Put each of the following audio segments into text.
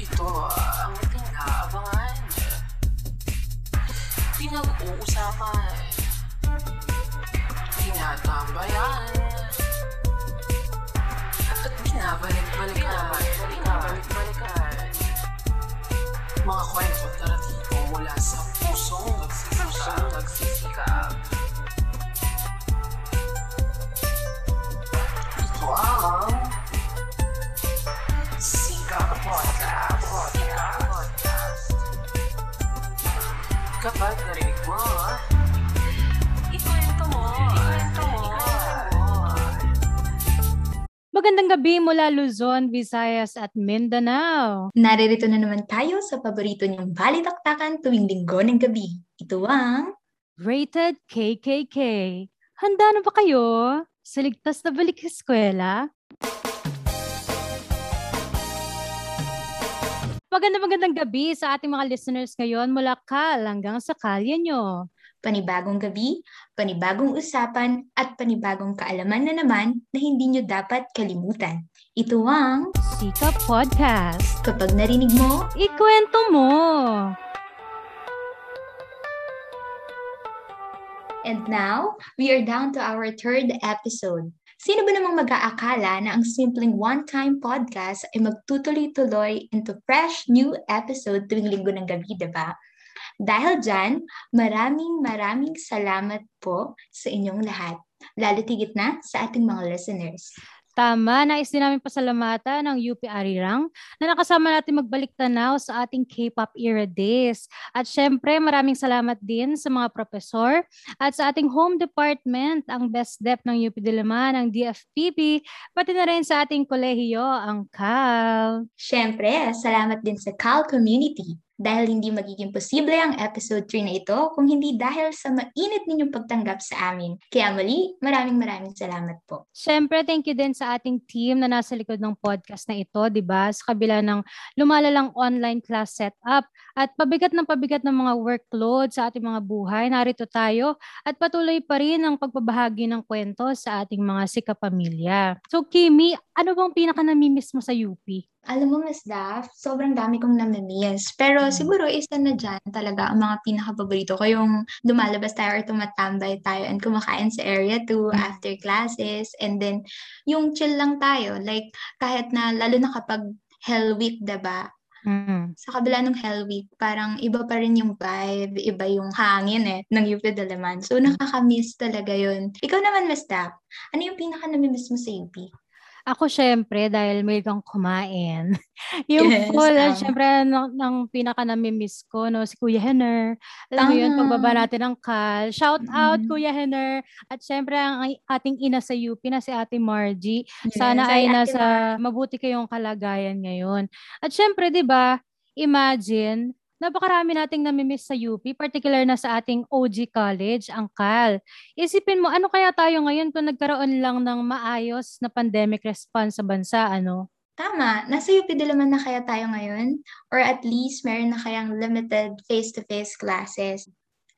Ito ang pinaabangan. Pinag-uusapan. Tinatambayan. At binabalik-balikan. Binabalik-balikan. Mga kwento at naratibo mula sa pusong nagsisikap. nagsisikap. Magandang gabi mula Luzon, Visayas at Mindanao. Naririto na naman tayo sa paborito niyong balitaktakan tuwing linggo ng gabi. Ito ang Rated KKK. Handa na ba kayo sa ligtas na balik eskwela? Magandang magandang gabi sa ating mga listeners ngayon mula Kal hanggang sa kalye nyo. Panibagong gabi, panibagong usapan, at panibagong kaalaman na naman na hindi nyo dapat kalimutan. Ito ang Sikap Podcast. Kapag Narinig Mo, Ikwento mo! And now, we are down to our third episode. Sino ba namang mag-aakala na ang simpleng one-time podcast ay magtutuloy-tuloy into fresh new episode tuwing linggo ng gabi, diba? Dahil dyan, maraming maraming salamat po sa inyong lahat. Lalo tigit na sa ating mga listeners. Tama, nais din namin pasalamatan ng UP Arirang na nakasama natin magbalik tanaw sa ating K-pop era days. At syempre, maraming salamat din sa mga profesor at sa ating home department, ang Best Dep ng UP Diliman, ang DFPP, pati na rin sa ating kolehiyo, ang CAL. Siyempre, salamat din sa CAL community dahil hindi magiging posible ang episode 3 na ito kung hindi dahil sa mainit ninyong pagtanggap sa amin. Kaya muli, maraming maraming salamat po. Syempre, thank you din sa ating team na nasa likod ng podcast na ito, di ba? Sa kabila ng lumalalang online class setup at pabigat ng pabigat ng mga workload sa ating mga buhay, narito tayo at patuloy pa rin ang pagbabahagi ng kwento sa ating mga sikapamilya. So, Kimi, ano bang pinaka namimiss mo sa UP? Alam mo, Mas Daph, sobrang dami kong namimiss. Pero siguro isa na dyan talaga ang mga pinaka-paborito ko yung lumalabas tayo or tumatambay tayo and kumakain sa area 2 after classes. And then, yung chill lang tayo. Like, kahit na, lalo na kapag Hell Week, diba? Mm. Sa kabila ng Hell Week, parang iba pa rin yung vibe, iba yung hangin eh, ng UP Dalaman. So, nakaka-miss talaga yun. Ikaw naman, Mas Daph, ano yung pinaka-namimiss mo sa UP? Ako syempre, dahil may kang kumain. yung Yes, full, um, syempre, ng, ng pinaka namimiss ko, no, si Kuya Henner. Alam mo yun, Ah. pagbaba natin ng call. Shout out, Mm. Kuya Henner. At syempre, ang ay- ating ina sa UP na si Ate Margie. Sana Yes, ay Ate nasa mabuti kayong kalagayan ngayon. At syempre, di ba, imagine, napakarami nating namimiss sa UP, particular na sa ating OG college, ang CAL. Isipin mo, ano kaya tayo ngayon kung nagkaroon lang ng maayos na pandemic response sa bansa, ano? Tama. Nasa UP Diliman na kaya tayo ngayon? Or at least meron na kayang limited face-to-face classes?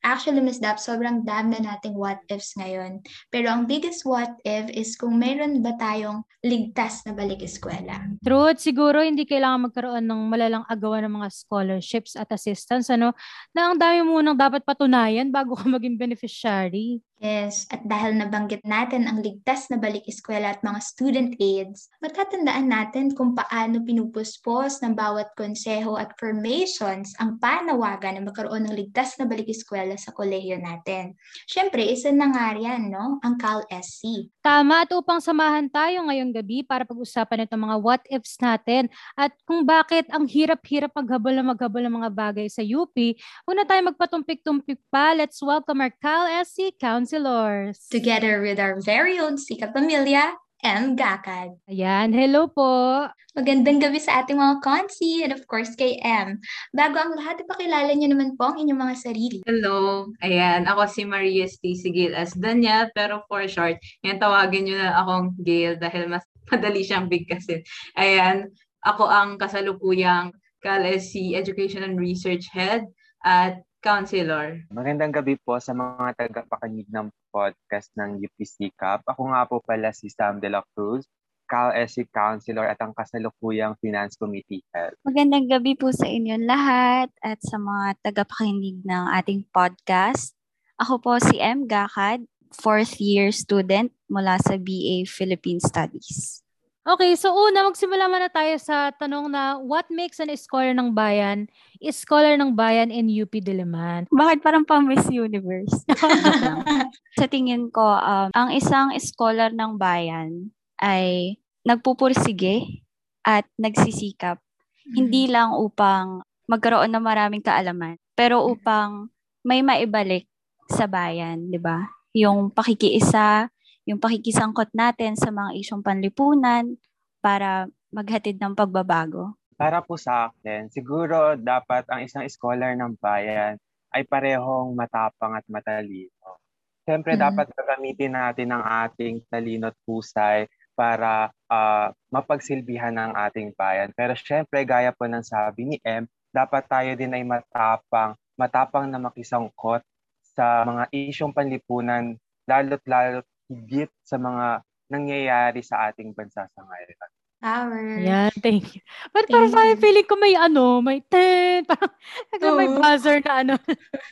Actually, Ms. Dap, sobrang dami na nating what ifs ngayon. Pero ang biggest what if is kung meron ba tayong ligtas na balik eskwela. Truth, siguro hindi kailangan magkaroon ng malalang agawan ng mga scholarships at assistance, ano? Na ang dami munang dapat patunayan bago ka maging beneficiary. Yes, at dahil nabanggit natin ang ligtas na balik eskwela at mga student aids, matatandaan natin kung paano pinupuspos ng bawat konseho at formations ang panawagan na magkaroon ng ligtas na balik eskwela sa kolehiyo natin. Siyempre, isa na nga yan, no? Ang CAL-SC. Tama at upang samahan tayo ngayong gabi para pag-usapan itong mga what ifs natin at kung bakit ang hirap-hirap maghabol na maghabol ng mga bagay sa UP, huwag na tayo magpatumpik-tumpik pa. Let's welcome our CalSC counselors. Together with our very own Sika Pamilya, M. Gakad. Ayan, hello po. Magandang gabi sa ating mga konsi and of course kay M. Bago ang lahat, ipakilala niyo naman po ang inyong mga sarili. Hello, ayan, ako si Maria Stacy Gail as Daniel, pero for short, yan tawagin nyo na akong Gail dahil mas madali siyang bigkasin. Ayan, ako ang kasalukuyang CalSC Education and Research Head at Counselor. Magandang gabi po sa mga tagapakinig ng podcast ng UPC Cup. Ako nga po pala si Sam De La Cruz, CalSC Counselor at ang kasalukuyang Finance Committee Head. Magandang gabi po sa inyong lahat at sa mga tagapakinig ng ating podcast. Ako po si M. Gakad, fourth year student mula sa BA Philippine Studies. Okay, so una, magsimula muna tayo sa tanong na what makes an scholar ng bayan is scholar ng bayan in UP Diliman? Bakit parang pang Miss Universe? sa tingin ko, um, ang isang scholar ng bayan ay nagpupursige at nagsisikap. Hindi lang upang magkaroon ng maraming kaalaman, pero upang may maibalik sa bayan, di ba? Yung pakikiisa, yung pakikisangkot natin sa mga isyong panlipunan para maghatid ng pagbabago? Para po sa akin, siguro dapat ang isang scholar ng bayan ay parehong matapang at matalino. Siyempre, mm-hmm. dapat gagamitin natin ang ating talino at pusay para uh, mapagsilbihan ng ating bayan. Pero syempre, gaya po ng sabi ni M, dapat tayo din ay matapang, matapang na makisangkot sa mga isyong panlipunan, lalo't lalo't higit sa mga nangyayari sa ating bansa sa ngayon. Power. Yan, thank you. But parang parang feeling ko may ano, may 10, parang oh. may buzzer na ano.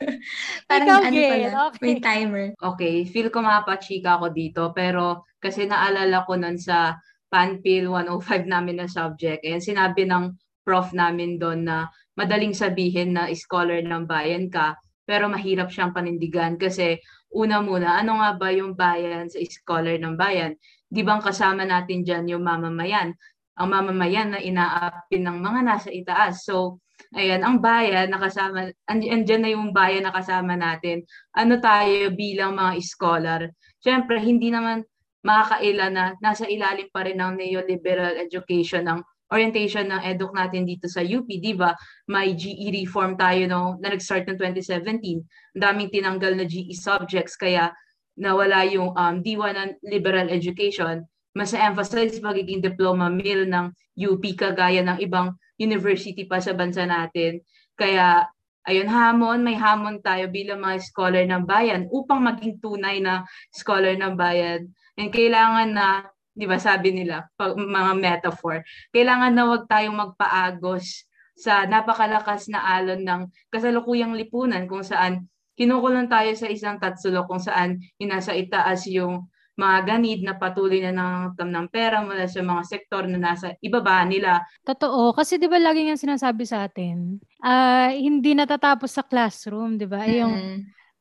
parang Ikaw, ano pala, okay. may timer. Okay, feel ko mapachika ako dito, pero kasi naalala ko nun sa Panpil 105 namin na subject, and sinabi ng prof namin doon na madaling sabihin na scholar ng bayan ka, pero mahirap siyang panindigan kasi una muna, ano nga ba yung bayan sa scholar ng bayan? Di bang kasama natin dyan yung mamamayan? Ang mamamayan na inaapin ng mga nasa itaas. So, ayan, ang bayan nakasama, andyan na yung bayan na kasama natin. Ano tayo bilang mga scholar? Siyempre, hindi naman makakaila na nasa ilalim pa rin ng neoliberal education ng orientation ng eduk natin dito sa UP, di ba? May GE reform tayo no, na nag-start ng 2017. Ang daming tinanggal na GE subjects kaya nawala yung um, diwa ng liberal education. Mas emphasize magiging diploma mill ng UP kagaya ng ibang university pa sa bansa natin. Kaya ayun hamon, may hamon tayo bilang mga scholar ng bayan upang maging tunay na scholar ng bayan. And kailangan na 'di ba sabi nila, pag, mga metaphor, kailangan na wag tayong magpaagos sa napakalakas na alon ng kasalukuyang lipunan kung saan kinukulong tayo sa isang tatsulok kung saan inasa itaas yung mga ganid na patuloy na nangangatam ng pera mula sa mga sektor na nasa ibaba nila. Totoo. Kasi di ba lagi nga sinasabi sa atin, uh, hindi natatapos sa classroom, di ba? Mm. Yung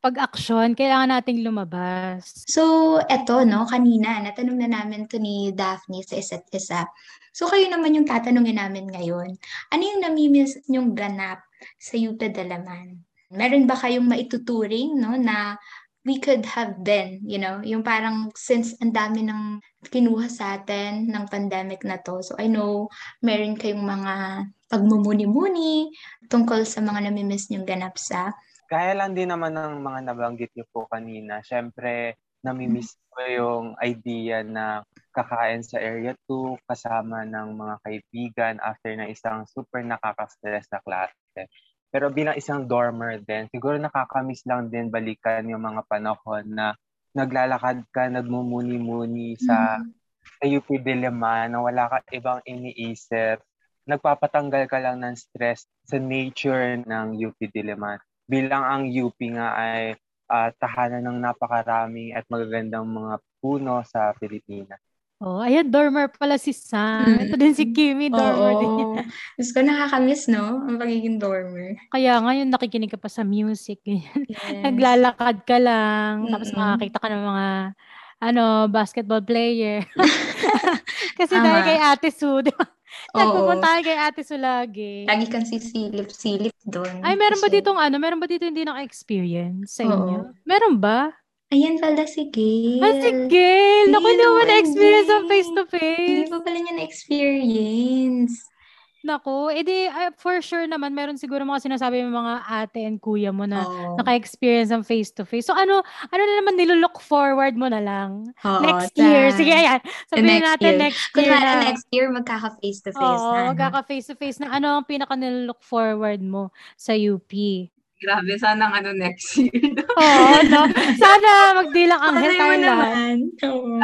pag-aksyon, kailangan nating lumabas. So, eto, no, kanina, natanong na namin to ni Daphne sa isa't isa. So, kayo naman yung tatanungin namin ngayon. Ano yung namimiss nyong ganap sa UP Dalaman? Meron ba kayong maituturing, no, na we could have been, you know, yung parang since ang dami ng kinuha sa atin ng pandemic na to. So I know meron kayong mga pagmumuni-muni tungkol sa mga namimiss niyong ganap sa kaya lang din naman ng mga nabanggit niyo po kanina. Siyempre, namimiss ko yung idea na kakain sa Area 2 kasama ng mga kaibigan after na isang super nakaka-stress na klase. Pero bilang isang dormer din, siguro nakakamiss lang din balikan yung mga panahon na naglalakad ka, nagmumuni-muni sa, mm-hmm. UP Diliman na wala ka ibang iniisip. Nagpapatanggal ka lang ng stress sa nature ng UP Diliman bilang ang UP nga ay uh, tahanan ng napakaraming at magagandang mga puno sa Pilipinas. Oh, ayan, dormer pala si Sam. Mm. Ito din si Kimi, dormer Oo. din. Gusto ko nakakamiss, no? Ang pagiging dormer. Kaya ngayon nakikinig ka pa sa music. Yes. Naglalakad ka lang. Mm-hmm. Tapos makakita ka ng mga ano, basketball player. Kasi Ama. dahil kay Ate Su, di ba? Nagpupunta kay Ate Sulagi. Lagi kang sisilip-silip doon. Ay, meron ba ditong ano? Meron ba dito hindi naka-experience sa inyo? Oo. Meron ba? Ayan pala si Gail. Ah, si Gail! Naku, hindi mo na-experience ang face-to-face. Hindi pa pala niya na-experience. Nako, edi uh, for sure naman meron siguro mga sinasabi ng mga ate and kuya mo na oh. naka-experience ng face-to-face. So ano, ano na naman nilook forward mo na lang? Oh, next ta- year. Sige, ayan. Sabihin natin year. next year. Kung na. next year, magkaka-face-to-face oh, na. magkaka-face-to-face na. Ano ang pinaka nilook forward mo sa UP? Grabe, sana ang ano next year. Oo, no? Sana magdilang anghel tayo lahat. Tama.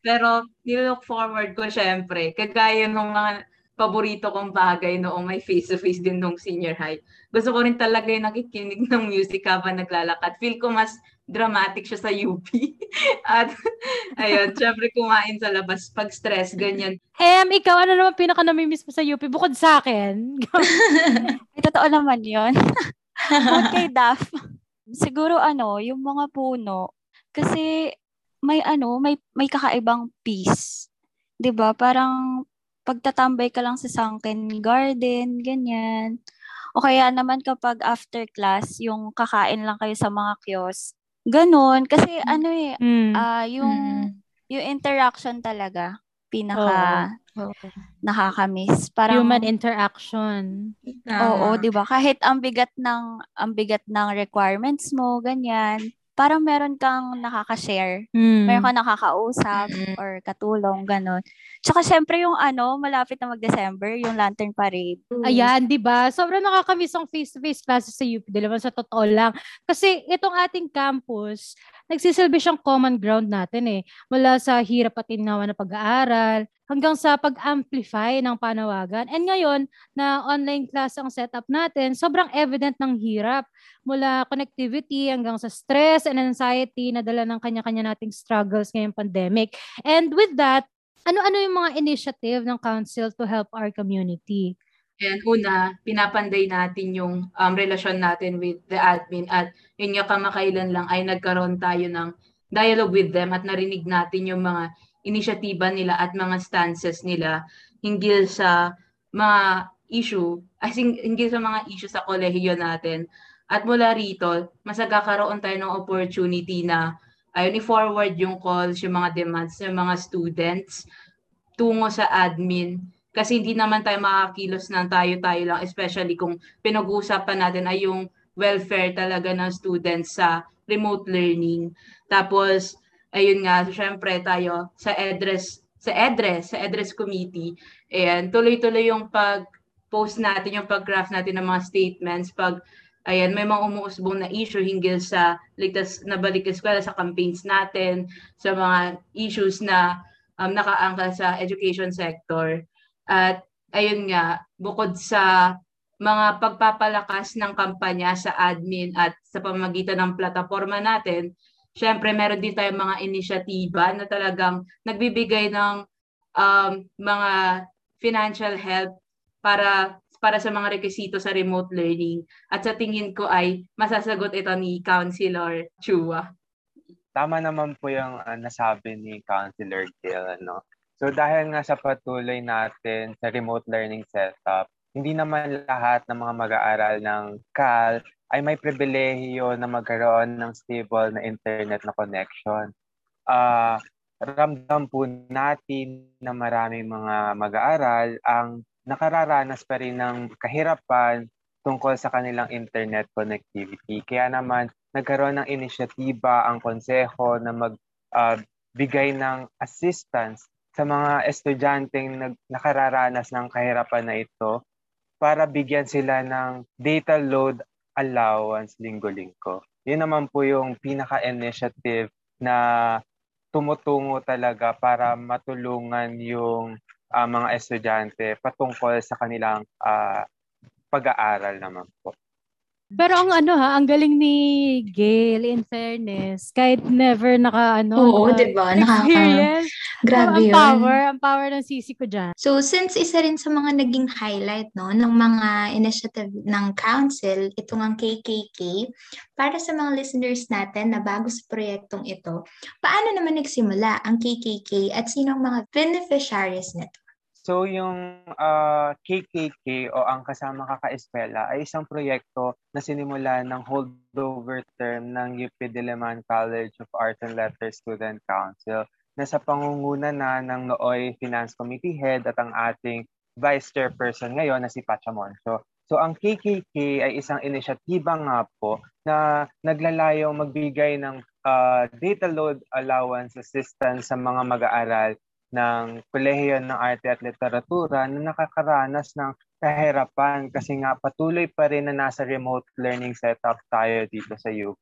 Pero nilook forward ko syempre, kagaya ng mga paborito kong bagay noong may face-to-face din nung senior high. Gusto ko rin talaga yung nakikinig ng music habang naglalakad. Feel ko mas dramatic siya sa UP. At ayun, syempre kumain sa labas pag stress, ganyan. Em, ikaw, ano naman pinaka namimiss mo sa UP bukod sa akin? Ay, totoo naman yun. okay, Daph. Siguro ano, yung mga puno. Kasi may ano, may may kakaibang peace. 'Di ba? Parang pagtatambay ka lang sa sunken garden, ganyan. O kaya naman kapag after class, yung kakain lang kayo sa mga kiosk. Ganon. Kasi ano eh, Mm. ah yung, Mm. yung interaction talaga, pinaka nakakamiss. Parang, Human interaction. Oo, Tama. 'di ba? Kahit ang bigat ng ang bigat ng requirements mo, ganyan. Parang meron kang nakaka-share, Mm. meron kang nakakausap Mm-mm. or katulong ganon. Tsaka syempre yung ano, malapit na mag-December, yung Lantern Parade. Ayan, 'di ba? Sobrang nakakamiss ang face-to-face classes sa UP, di naman sa totoo lang. Kasi itong ating campus, nagsisilbi siyang common ground natin eh. Mula sa hirap at innawa na pag-aaral, hanggang sa pag-amplify ng panawagan. And ngayon, na online class ang setup natin, sobrang evident ng hirap. Mula connectivity hanggang sa stress and anxiety na dala ng kanya-kanya nating struggles ngayong pandemic. And with that, ano-ano yung mga initiative ng council to help our community? And una, pinapanday natin yung um, relasyon natin with the admin at yun nga kamakailan lang ay nagkaroon tayo ng dialogue with them at narinig natin yung mga inisyatiba nila at mga stances nila hinggil sa mga issue, as in, hinggil sa mga issue sa kolehiyo natin. At mula rito, mas nagkakaroon tayo ng opportunity na ayun, i-forward yung calls, yung mga demands ng mga students tungo sa admin kasi hindi naman tayo makakilos ng tayo-tayo lang, especially kung pinag-uusapan natin ay yung welfare talaga ng students sa remote learning. Tapos, ayun nga, syempre tayo sa address sa address, sa address committee, and tuloy-tuloy yung pag-post natin, yung pag-graph natin ng mga statements, pag ayan, may mga umuusbong na issue hinggil sa ligtas na balik eskwela, sa campaigns natin, sa mga issues na um, nakaangkal sa education sector. At ayun nga, bukod sa mga pagpapalakas ng kampanya sa admin at sa pamamagitan ng plataforma natin, syempre meron din tayong mga inisyatiba na talagang nagbibigay ng um, mga financial help para para sa mga rekisito sa remote learning. At sa tingin ko ay masasagot ito ni Councilor Chua. Tama naman po yung ah, nasabi ni Councilor Gil. Ano? So dahil nga sa patuloy natin sa remote learning setup, hindi naman lahat ng mga mag-aaral ng CAL ay may pribilehiyo na magkaroon ng stable na internet na connection. Ah, ramdam po natin na maraming mga mag-aaral ang nakararanas pa rin ng kahirapan tungkol sa kanilang internet connectivity. Kaya naman nagkaroon ng inisyatiba ang konseho na magbigay ng assistance sa mga estudyanteng nag, nakararanas ng kahirapan na ito para bigyan sila ng data load allowance linggo-linggo. Yun naman po yung pinaka-initiative na tumutungo talaga para matulungan yung ah, mga estudyante patungkol sa kanilang ah, pag-aaral naman po. Pero ang ano ha, ang galing ni Gail in fairness, kahit never naka ano, Oo, di ba? Nakaka- experience. Grabe ang yun. power, ang power ng sisi ko dyan. So, since isa rin sa mga naging highlight no, ng mga initiative ng council, ito ang KKK, para sa mga listeners natin na bago sa proyektong ito, paano naman nagsimula ang KKK at sino ang mga beneficiaries nito? So yung ah, KKK o ang Kasama Kakaeskwela ay isang proyekto na sinimula ng holdover term ng UP Diliman College of Arts and Letters Student Council na sa pangunguna na ng Nooy Finance Committee Head at ang ating Vice Chairperson ngayon na si Pacha Moncho. So ang KKK ay isang inisyatiba nga po na naglalayong magbigay ng ah, data load allowance assistance sa mga mag-aaral ng kolehiyo ng arte at literatura na nakakaranas ng kahirapan kasi nga patuloy pa rin na nasa remote learning setup tayo dito sa UP.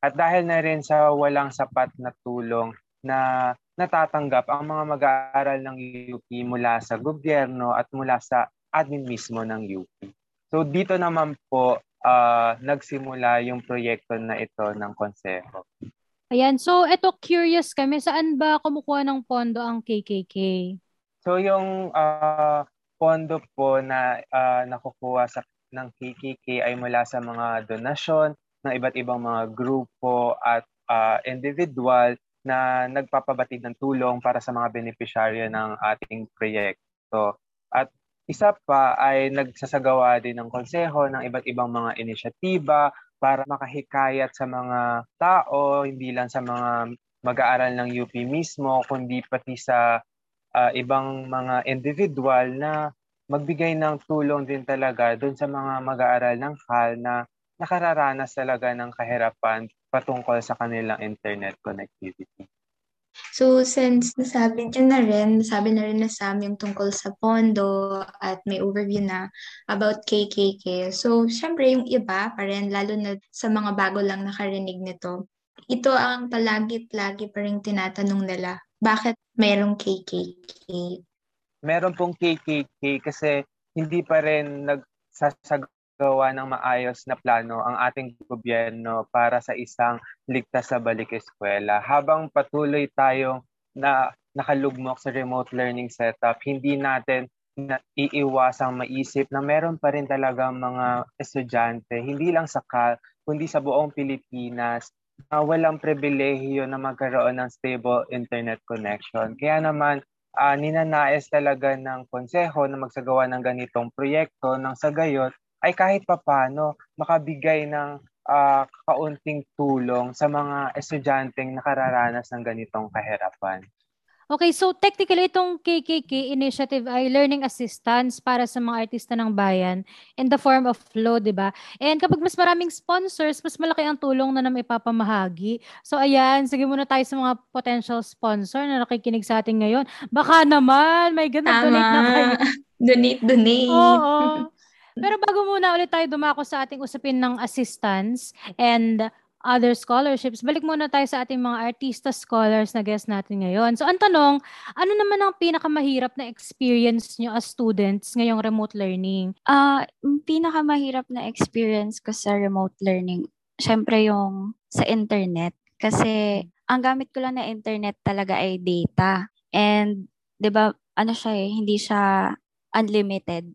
At dahil na rin sa walang sapat na tulong na natatanggap ang mga mag-aaral ng UP mula sa gobyerno at mula sa admin mismo ng UP. So dito naman po uh, nagsimula yung proyekto na ito ng konseho. Ayan, so ito curious kami, saan ba kumukuha ng pondo ang KKK? So yung uh, pondo po na uh, nakukuha sa ng KKK ay mula sa mga donasyon ng iba't ibang mga grupo at uh, individual na nagpapabatid ng tulong para sa mga benepisyaryo ng ating proyekto. At isa pa ay nagsasagawa din ng konseho ng iba't ibang mga inisyatiba para makahikayat sa mga tao, hindi lang sa mga mag-aaral ng UP mismo, kundi pati sa uh, ibang mga individual na magbigay ng tulong din talaga doon sa mga mag-aaral ng HAL na nakararanas talaga ng kahirapan patungkol sa kanilang internet connectivity. So, since nasabi niyo na rin, nasabi na rin na Sam yung tungkol sa pondo at may overview na about KKK. So, syempre yung iba pa rin, lalo na sa mga bago lang nakarinig nito, ito ang palagit-lagi pa rin tinatanong nila, bakit mayroong KKK? Meron pong KKK kasi hindi pa rin nagsasag gawa ng maayos na plano ang ating gobyerno para sa isang ligtas sa balik eskwela. Habang patuloy tayong na nakalugmok sa remote learning setup, hindi natin na iiwasang maisip na meron pa rin talaga mga estudyante, hindi lang sa CAL, kundi sa buong Pilipinas, na walang pribilehiyo na magkaroon ng stable internet connection. Kaya naman, uh, ninanais talaga ng konseho na magsagawa ng ganitong proyekto ng sa gayon ay kahit papano makabigay ng uh, kaunting tulong sa mga estudyanteng nakararanas ng ganitong kahirapan. Okay, so technically itong KKK initiative ay learning assistance para sa mga artista ng bayan in the form of flow, di ba? And kapag mas maraming sponsors, mas malaki ang tulong na nam ipapamahagi. So ayan, sige muna tayo sa mga potential sponsor na nakikinig sa atin ngayon. Baka naman, may ganun, donate na kayo. donate, donate. Oo. Pero bago muna ulit tayo dumako sa ating usapin ng assistance and other scholarships, balik muna tayo sa ating mga artista scholars na guest natin ngayon. So ang tanong, ano naman ang pinakamahirap na experience nyo as students ngayong remote learning? Ah, uh, pinakamahirap na experience ko sa remote learning, syempre yung sa internet. Kasi ang gamit ko lang na internet talaga ay data. And 'di ba, ano siya eh, hindi siya unlimited.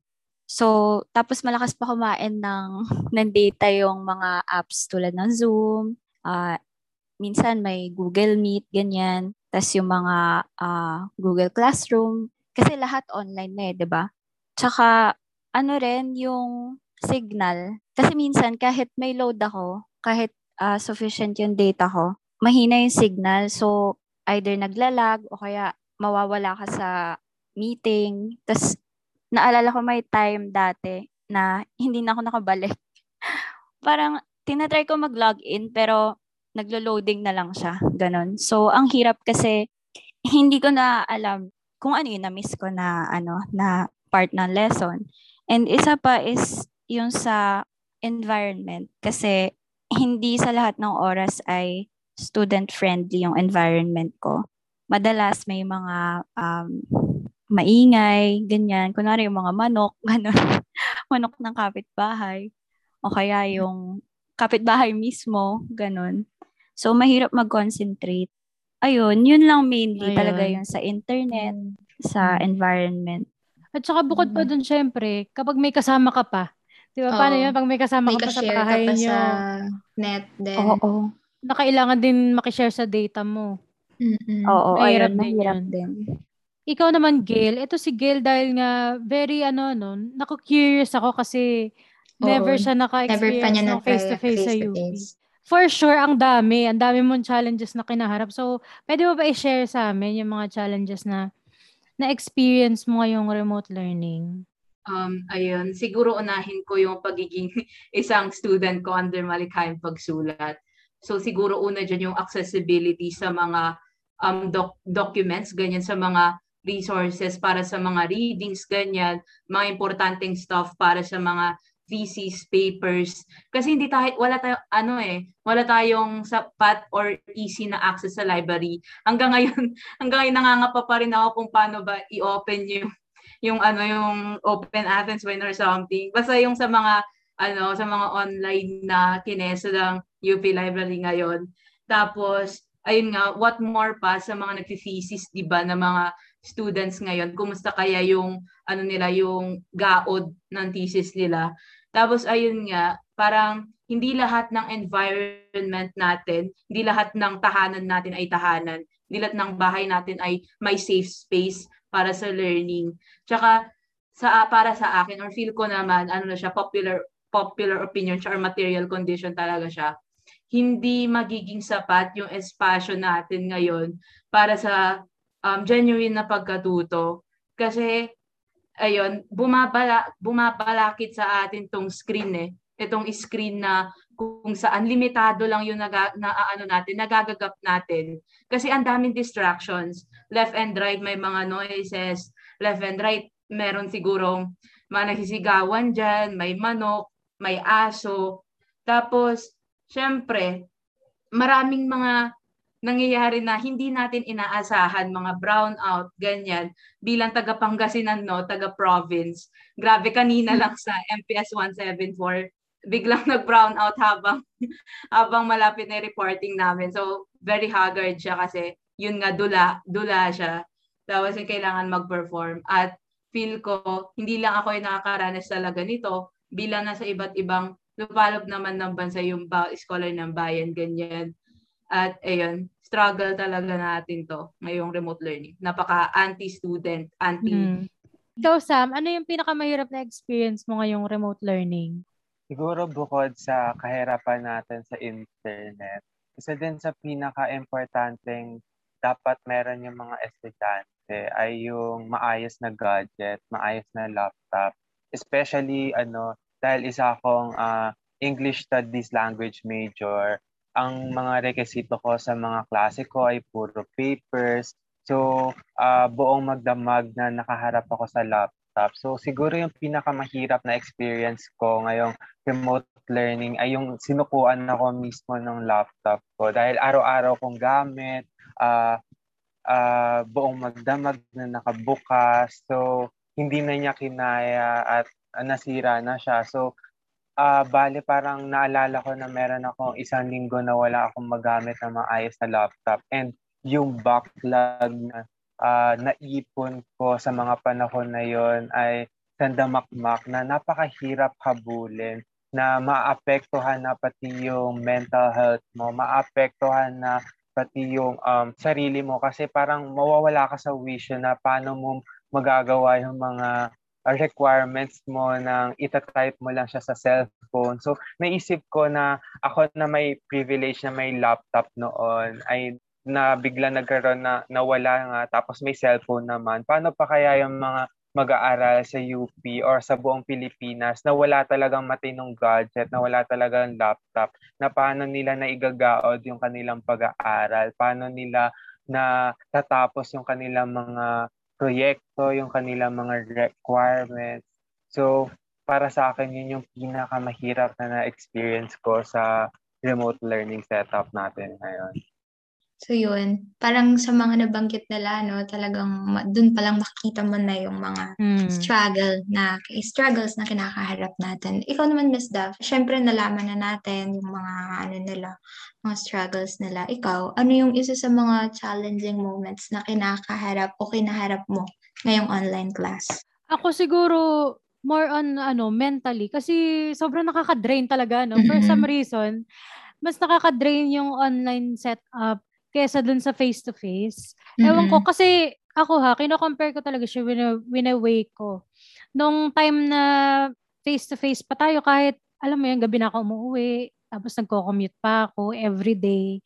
So, tapos malakas pa kumain ng, ng data yung mga apps tulad ng Zoom, uh, minsan may Google Meet, ganyan. Tapos yung mga uh, Google Classroom. Kasi lahat online na eh, di ba? Tsaka, ano rin yung signal. Kasi minsan, kahit may load ako, kahit uh, sufficient yung data ko, mahina yung signal. So, either naglalag o kaya mawawala ka sa meeting. Tapos, naalala ko may time dati na hindi na ako nakabalik. Parang tinatry ko mag-login pero naglo-loading na lang siya. Ganon. So, ang hirap kasi hindi ko na alam kung ano yung na-miss ko na, ano, na part ng lesson. And isa pa is yung sa environment kasi hindi sa lahat ng oras ay student-friendly yung environment ko. Madalas may mga um, maingay, ganyan. Kunwari yung mga manok, gano'n. manok ng kapitbahay. O kaya yung kapitbahay mismo, gano'n. So, mahirap mag-concentrate. Ayun, yun lang mainly Ayun. talaga yung sa internet, sa hmm. environment. At saka bukod pa mm-hmm. dun, syempre, kapag may kasama ka pa, di ba, oh, paano yun? Pag may kasama may ka pa sa bahay ka pa nyo. sa net din. Oo. Oh, Na kailangan din makishare sa data mo. Mm-hmm. Oo, mahirap, ayun, mahirap din. Ikaw naman, Gail. Ito si Gail dahil nga very ano, no, naku-curious ako kasi Oo, never siya naka-experience never ng face-to-face sa UP. For sure, ang dami. Ang dami mong challenges na kinaharap. So, pwede mo ba i-share sa amin yung mga challenges na na-experience mo ngayong remote learning? Um, ayun, siguro unahin ko yung pagiging isang student ko under malikhaing pagsulat. So siguro una dyan yung accessibility sa mga um, doc- documents, ganyan sa mga resources para sa mga readings, ganyan, mga importanteng stuff para sa mga thesis papers. Kasi hindi tayo wala tayo ano eh wala tayong sapat or easy na access sa library. Hanggang ngayon hanggang ngayon nangangapa pa rin ako kung paano ba i-open yung yung ano yung Open Athens Win or something. Basta yung sa mga ano sa mga online na kineso ng UP Library ngayon. Tapos ayun nga what more pa sa mga nagfi-thesis 'di ba na mga students ngayon kumusta kaya yung ano nila yung gaod ng thesis nila tapos ayun nga, parang hindi lahat ng environment natin, hindi lahat ng tahanan natin ay tahanan. Hindi lahat ng bahay natin ay may safe space para sa learning. Tsaka sa para sa akin or feel ko naman ano na siya popular popular opinion siya or material condition talaga siya. Hindi magiging sapat yung espasyo natin ngayon para sa um, genuine na pagkatuto. Kasi ayun, bumabala, bumabalakit sa atin tong screen eh. Itong screen na kung saan limitado lang yung naga, na ano natin, nagagagap natin. Kasi ang daming distractions. Left and right may mga noises. Left and right meron sigurong mga nagsisigawan dyan, may manok, may aso. Tapos, syempre, maraming mga nangyayari na hindi natin inaasahan, mga brownout, ganyan, bilang taga Pangasinan, no, taga province. Grabe, kanina lang sa MPS 174, biglang nag-brownout habang, habang malapit na reporting namin. So, very haggard siya kasi yun nga, dula, dula siya. Tapos yung kailangan mag-perform. At feel ko, hindi lang ako yung nakakaranas talaga nito, bilang nasa iba't ibang lupalop naman ng bansa yung ba- scholar ng bayan, ganyan at ayun, struggle talaga natin to ngayong remote learning. Napaka anti-student, anti Mm. Ikaw, Sam, ano yung pinakamahirap na experience mo ngayong remote learning? Siguro bukod sa kahirapan natin sa internet, isa din sa pinaka-importanteng dapat meron yung mga estudyante ay yung maayos na gadget, maayos na laptop. Especially, ano, dahil isa akong uh, English Studies language major, ang mga rekisito ko sa mga klase ko ay puro papers. So, uh, buong magdamag na nakaharap ako sa laptop. So, siguro yung pinakamahirap na experience ko ngayong remote learning ay yung sinukuan ako mismo ng laptop ko. Dahil araw-araw kong gamit, uh, uh, buong magdamag na nakabukas. So, hindi na niya kinaya at uh, nasira na siya. So, uh, bale parang naalala ko na meron akong isang linggo na wala akong magamit na maayos na laptop. And yung backlog na uh, naipon ko sa mga panahon na yon ay sandamakmak na napakahirap habulin na maapektuhan na pati yung mental health mo, maapektuhan na pati yung um, sarili mo kasi parang mawawala ka sa vision na paano mo magagawa yung mga requirements mo nang itatype mo lang siya sa cellphone. So, naisip ko na ako na may privilege na may laptop noon ay na bigla nagkaroon na nawala nga tapos may cellphone naman. Paano pa kaya yung mga mag-aaral sa UP or sa buong Pilipinas na wala talagang matinong gadget, na wala talagang laptop, na paano nila na igagaod yung kanilang pag-aaral, paano nila na tatapos yung kanilang mga proyekto, yung kanilang mga requirements. So, para sa akin, yun yung pinakamahirap na na-experience ko sa remote learning setup natin ngayon. So yun, parang sa mga nabanggit nila, no, talagang dun pa lang makita mo na yung mga mm. struggle na struggles na kinakaharap natin. Ikaw naman, Miss Duff, syempre nalaman na natin yung mga ano nila, mga struggles nila. Ikaw, ano yung isa sa mga challenging moments na kinakaharap o kinaharap mo ngayong online class? Ako siguro more on ano mentally kasi sobrang nakaka-drain talaga no. For mm-hmm. some reason, mas nakaka-drain yung online setup kesa dun sa face-to-face. Mm-hmm. Ewan ko, kasi ako ha, kino-compare ko talaga siya win- winaway ko. Nung time na face-to-face pa tayo, kahit, alam mo yan, gabi na ako umuwi, tapos nagko-commute pa ako every day.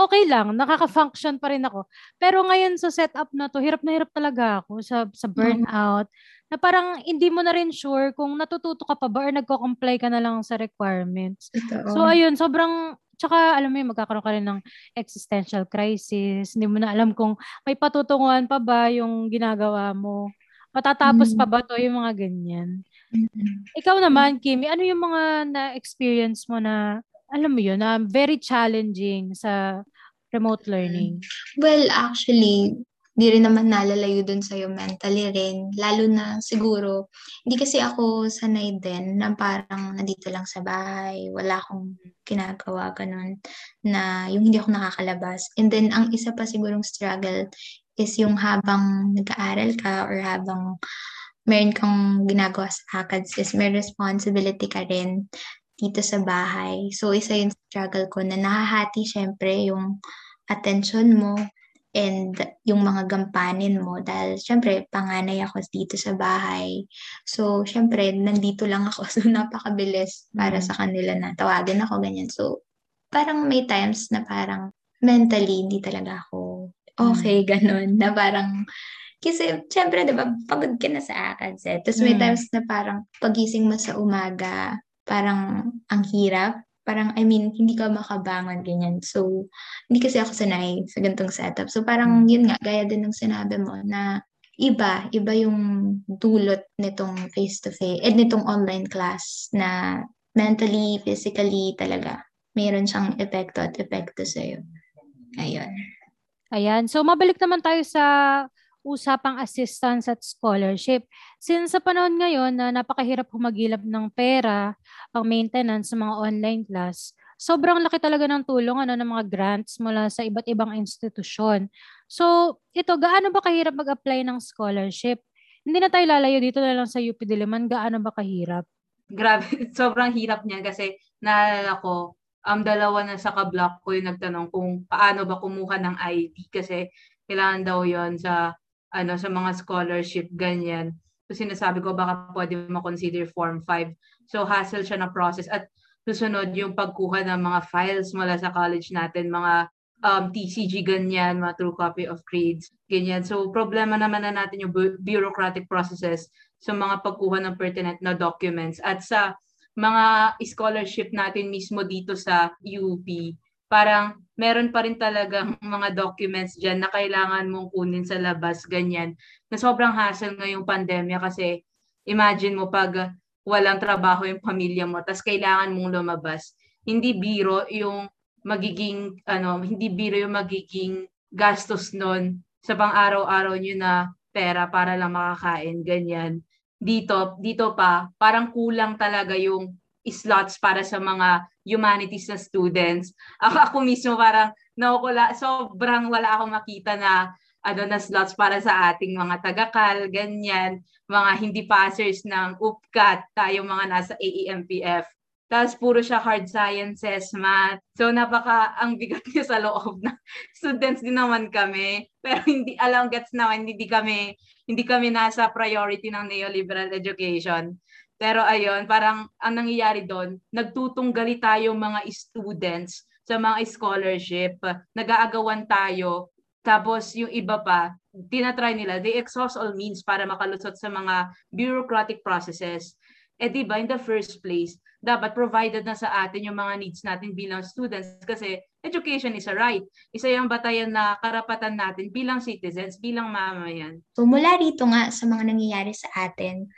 Okay lang, nakaka-function pa rin ako. Pero ngayon sa setup na to, hirap na hirap talaga ako sa, sa burnout. Mm-hmm. Na parang hindi mo na rin sure kung natututo ka pa ba or nagko-comply ka na lang sa requirements. Ito. So ayun, sobrang Tsaka, alam mo yun, magkakaroon ka rin ng existential crisis. Hindi mo na alam kung may patutunguhan pa ba yung ginagawa mo. Matatapos mm. pa ba to yung mga ganyan. Mm-mm. Ikaw naman, Kimi, ano yung mga na-experience mo na, alam mo yun, na very challenging sa remote learning? Well, actually, di rin naman nalalayo dun sa'yo mentally rin. Lalo na siguro, hindi kasi ako sanay din na parang nandito lang sa bahay, wala akong ginagawa ganun, na yung hindi ako nakakalabas. And then, ang isa pa sigurong struggle is yung habang nag-aaral ka or habang meron kang ginagawa sa ACADS is may responsibility ka rin dito sa bahay. So, isa yung struggle ko na nahahati syempre yung attention mo and yung mga gampanin mo dahil syempre panganay ako dito sa bahay. So syempre nandito lang ako so napakabilis para Mm. sa kanila na tawagan ako ganyan. So parang may times na parang mentally hindi talaga ako okay ganun na parang kasi syempre 'di ba pagod ka na sa ACADS eh. Tapos may Mm. times na parang pagising mo sa umaga parang ang hirap parang, I mean, hindi ka makabangon, ganyan. So, hindi kasi ako sanay sa ganitong setup. So, parang yun nga, gaya din ng sinabi mo na iba, iba yung dulot nitong face-to-face, eh, nitong online class na mentally, physically talaga, mayroon siyang epekto at epekto sa'yo. Ayun. Ayan. So, mabalik naman tayo sa usapang assistance at scholarship. Since sa panahon ngayon na napakahirap humagilap ng pera, pang maintenance sa mga online class, sobrang laki talaga ng tulong ano, ng mga grants mula sa iba't ibang institusyon. So, ito, gaano ba kahirap mag-apply ng scholarship? Hindi na tayo lalayo dito na lang sa UP Diliman. Gaano ba kahirap? Grabe, sobrang hirap niyan kasi naalala ko, um, dalawa na sa kablock ko yung nagtanong kung paano ba kumuha ng ID kasi kailangan daw yon sa ano sa mga scholarship ganyan. So sinasabi ko baka pwede ma-consider form 5. So hassle siya na process at susunod yung pagkuha ng mga files mula sa college natin, mga um, TCG ganyan, mga true copy of grades, ganyan. So problema naman na natin yung bu- bureaucratic processes sa mga pagkuha ng pertinent na documents at sa mga scholarship natin mismo dito sa UP, parang meron pa rin talagang mga documents dyan na kailangan mong kunin sa labas, ganyan. Na sobrang hassle ngayong pandemya kasi imagine mo pag walang trabaho yung pamilya mo, tas kailangan mong lumabas. Hindi biro yung magiging, ano, hindi biro yung magiging gastos nun sa pang-araw-araw nyo na pera para lang makakain, ganyan. Dito, dito pa, parang kulang talaga yung slots para sa mga humanities na students. Ako, ako mismo parang nawala, sobrang wala akong makita na ano na slots para sa ating mga tagakal, ganyan, mga hindi passers ng UPCAT, tayo mga nasa AEMPF. Tapos puro siya hard sciences, math. So napaka ang bigat niya sa loob na students din naman kami. Pero hindi alam gets naman hindi kami hindi kami nasa priority ng neoliberal education. Pero ayun, parang ang nangyayari doon, nagtutunggali tayo mga students sa mga scholarship, nag-aagawan tayo, tapos yung iba pa, tinatry nila, they exhaust all means para makalusot sa mga bureaucratic processes. Eh di ba, in the first place, dapat provided na sa atin yung mga needs natin bilang students kasi education is a right. Isa yung batayan na karapatan natin bilang citizens, bilang mamamayan. So mula rito nga sa mga nangyayari sa atin,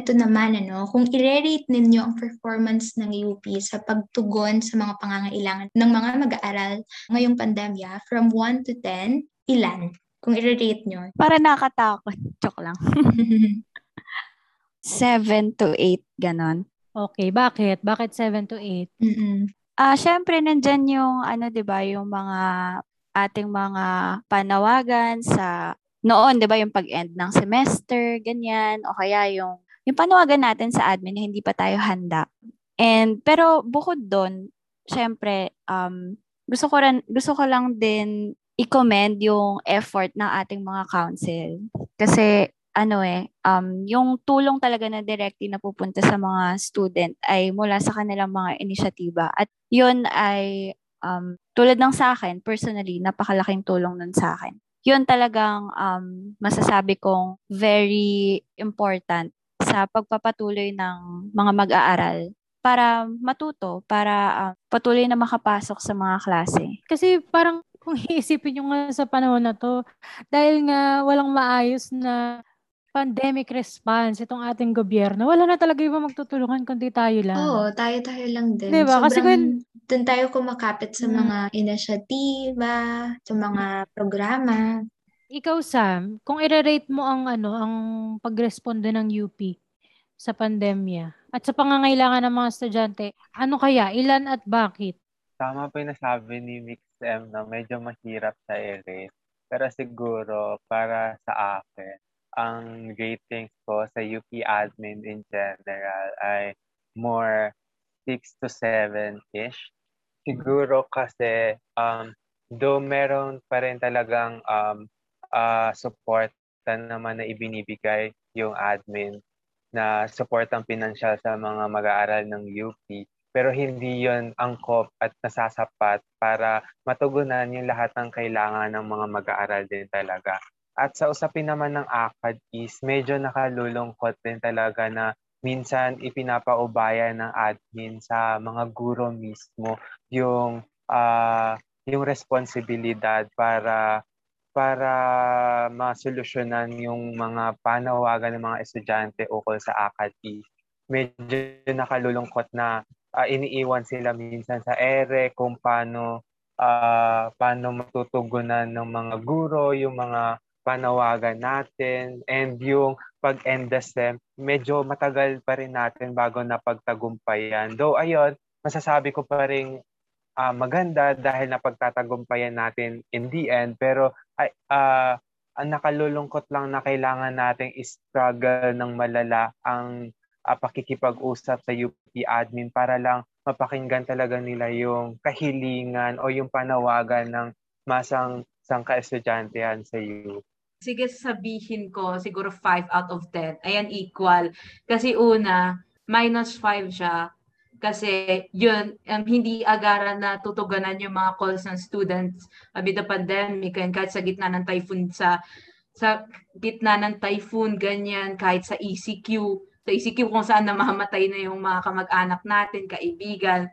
ito naman ano, kung i-rate ninyo ang performance ng UP sa pagtugon sa mga pangangailangan ng mga mag-aaral ngayong pandemya from 1 to 10, ilan? Kung i-rate nyo. Para nakatakot. Joke lang. 7 to 8, ganon. Okay, bakit? Bakit 7 to 8? Mm-mm. Ah, syempre nandyan yung ano 'di ba, yung mga ating mga panawagan sa noon 'di ba yung pag-end ng semester, ganyan o kaya yung yung panawagan natin sa admin na hindi pa tayo handa. And pero bukod doon, syempre um gusto ko rin, gusto ko lang din i-commend yung effort ng ating mga council kasi ano eh, um, yung tulong talaga na directly na pupunta sa mga student ay mula sa kanilang mga inisyatiba. At yun ay, um, tulad ng sa akin, personally, napakalaking tulong nun sa akin. Yun talagang um, masasabi kong very important sa pagpapatuloy ng mga mag-aaral para matuto, para um, patuloy na makapasok sa mga klase. Kasi parang kung iisipin nyo nga sa panahon na to, dahil nga walang maayos na pandemic response itong ating gobyerno, wala na talaga iba magtutulungan kundi tayo lang. Oo, tayo-tayo lang din. Diba? Kasi Sobrang kung- dun tayo kumakapit sa Mm. mga inisyatiba, sa mga programa. Ikaw, Sam, kung i-rate mo ang ano, ang pagresponde ng UP sa pandemya at sa pangangailangan ng mga estudyante, ano kaya, ilan at bakit? Tama po yung nasabi ni Mix M na medyo mahirap sa ere. Pero siguro, para sa akin, ang ratings ko sa UP admin in general ay more 6 to 7-ish. Siguro kasi, um, though meron pa rin talagang um, uh, support naman na ibinibigay yung admin na support ang pinansyal sa mga mag-aaral ng UP pero hindi yon angkop at nasasapat para matugunan yung lahat ng kailangan ng mga mag-aaral din talaga. At sa usapin naman ng ACAD is medyo nakalulungkot din talaga na minsan ipinapaubaya ng admin sa mga guro mismo yung uh, yung responsibilidad para para masolusyonan yung mga panawagan ng mga estudyante ukol sa ACAD is medyo nakalulungkot na uh, iniiwan sila minsan sa ere kung paano uh, paano matutugunan ng mga guro yung mga panawagan natin. And yung pag-end the medyo matagal pa rin natin bago napagtagumpayan. Though ayun, masasabi ko pa rin uh, maganda dahil napagtatagumpayan natin in the end. Pero ay uh, ang nakalulungkot lang na kailangan nating struggle ng malala ang uh, pakikipag-usap sa UP admin para lang mapakinggan talaga nila yung kahilingan o yung panawagan ng masang sangka estudyantehan sa UP. Sige, sabihin ko, siguro 5 out of 10. Ayan, equal. Kasi una, minus 5 siya. Kasi yun, um, hindi agaran na tutuganan yung mga calls ng students amid the pandemic and kahit sa gitna ng typhoon sa sa gitna ng typhoon, ganyan, kahit sa ECQ, sa ECQ kung saan namamatay na yung mga kamag-anak natin, kaibigan.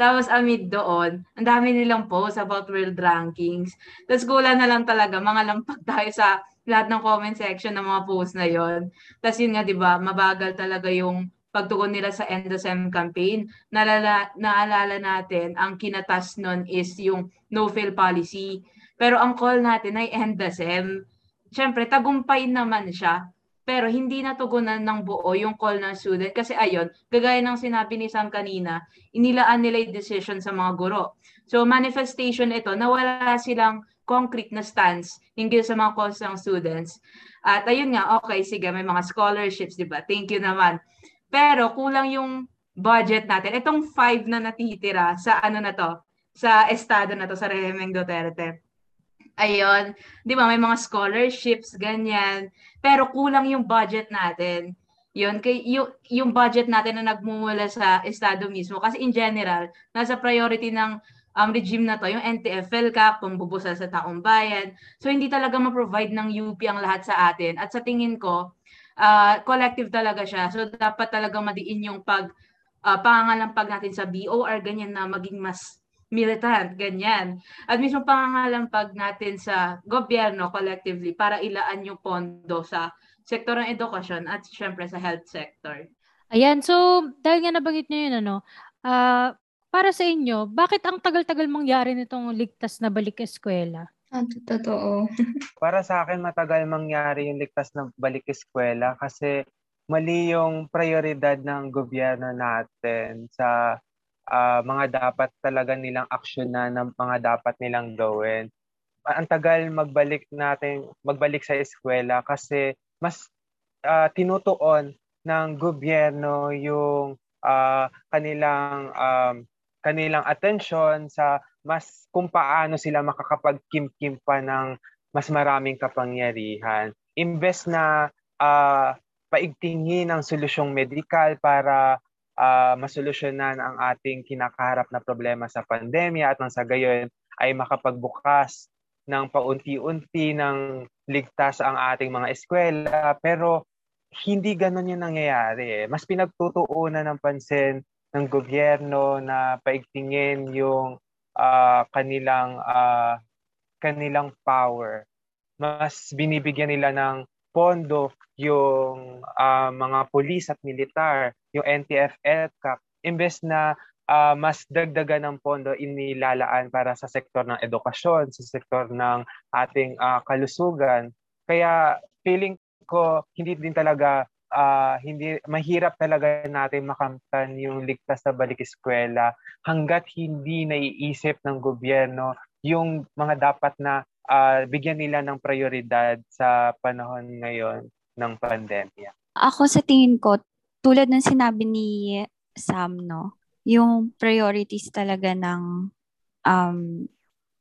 Tapos amid doon, ang dami nilang posts about world rankings. Tapos gula na lang talaga, mga lampag tayo sa lahat ng comment section ng mga posts na yon. Tapos yun nga, di ba, mabagal talaga yung pagtugon nila sa end of sem campaign. Nalala, naalala natin, ang kinatas nun is yung no-fail policy. Pero ang call natin ay end the sem. Siyempre, tagumpay naman siya pero hindi natugunan ng buo yung call ng student kasi ayon, gagaya ng sinabi ni Sam kanina, inilaan nila yung decision sa mga guro. So manifestation ito na wala silang concrete na stance hinggil sa mga calls ng students. At ayun nga, okay, sige, may mga scholarships, di ba? Thank you naman. Pero kulang yung budget natin. Itong five na natitira sa ano na to, sa estado na to, sa Rehemeng Duterte Ayun, 'di ba may mga scholarships ganyan, pero kulang yung budget natin. 'Yun, kay yung, yung budget natin na nagmumula sa estado mismo kasi in general, nasa priority ng um, regime na to, yung NTFL cap, pambubusa sa taong bayan. So hindi talaga ma-provide ng UP ang lahat sa atin. At sa tingin ko, uh, collective talaga siya. So dapat talaga madiin yung pag uh, pangangalampag natin sa BOR ganyan na maging mas militant, ganyan. At mismo pangangalampag natin sa gobyerno collectively para ilaan yung pondo sa sektor ng edukasyon at syempre sa health sector. Ayan, so dahil nga nabanggit niyo yun, ano, uh, para sa inyo, bakit ang tagal-tagal mangyari nitong ligtas na balik eskwela? Ah, totoo. para sa akin, matagal mangyari yung ligtas na balik eskwela kasi mali yung prioridad ng gobyerno natin sa uh, mga dapat talaga nilang aksyonan ng mga dapat nilang gawin. Ang tagal magbalik natin, magbalik sa eskwela kasi mas uh, tinutuon ng gobyerno yung uh, kanilang um, kanilang atensyon sa mas kung paano sila makakapagkimkim pa ng mas maraming kapangyarihan. Imbes na uh, paigtingin ang solusyong medikal para uh, masolusyonan ang ating kinakaharap na problema sa pandemya at nang sa gayon ay makapagbukas ng paunti-unti ng ligtas ang ating mga eskwela. Pero hindi ganun yung nangyayari. Eh. Mas pinagtutuunan ng pansin ng gobyerno na paigtingin yung uh, kanilang uh, kanilang power. Mas binibigyan nila ng pondo yung ah, mga pulis at militar, yung NTF, EDCAC, imbes na ah, mas dagdagan ng pondo inilalaan para sa sektor ng edukasyon, sa sektor ng ating ah, kalusugan. Kaya feeling ko hindi din talaga ah, hindi mahirap talaga natin makamtan yung ligtas na balik eskwela hanggat hindi naiisip ng gobyerno yung mga dapat na ah, bigyan nila ng prioridad sa panahon ngayon ng pandemya. Ako sa tingin ko, tulad ng sinabi ni Sam, no, yung priorities talaga ng um,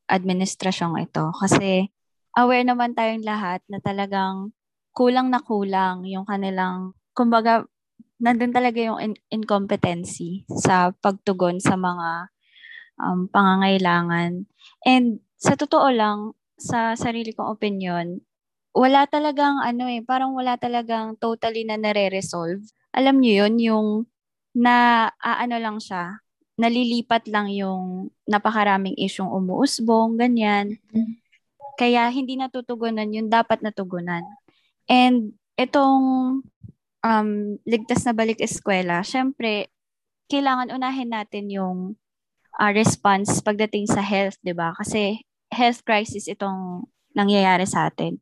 administrasyong ito. Kasi aware naman tayong lahat na talagang kulang na kulang yung kanilang, kumbaga, nandun talaga yung in- incompetency sa pagtugon sa mga um, pangangailangan. And sa totoo lang, sa sarili kong opinion, wala talagang ano eh, parang wala talagang totally na nare-resolve. Alam niyo yun, yung na aano lang siya, nalilipat lang yung napakaraming isyong umuusbong, ganyan. Mhm. Kaya hindi natutugunan yung dapat natugunan. And itong um, ligtas na balik eskwela, syempre, kailangan unahin natin yung ah, response pagdating sa health, 'di ba? Kasi health crisis itong nangyayari sa atin.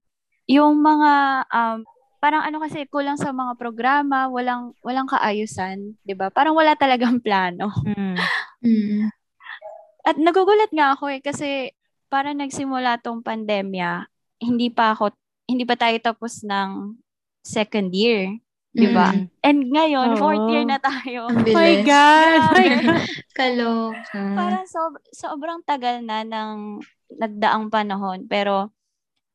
Yung mga um, parang ano kasi kulang sa mga programa, walang walang kaayusan, 'di ba? Parang wala talagang plano. Mm. Mm. At nagugulat nga ako eh kasi para nagsimula tong pandemya, hindi pa ako hindi pa tayo tapos ng second year, 'di ba? Mm. And ngayon, fourth Oo. year na tayo. Oh my. God! Oh. God! Kaloka. Parang sob- sobrang tagal na ng nagdaang panahon pero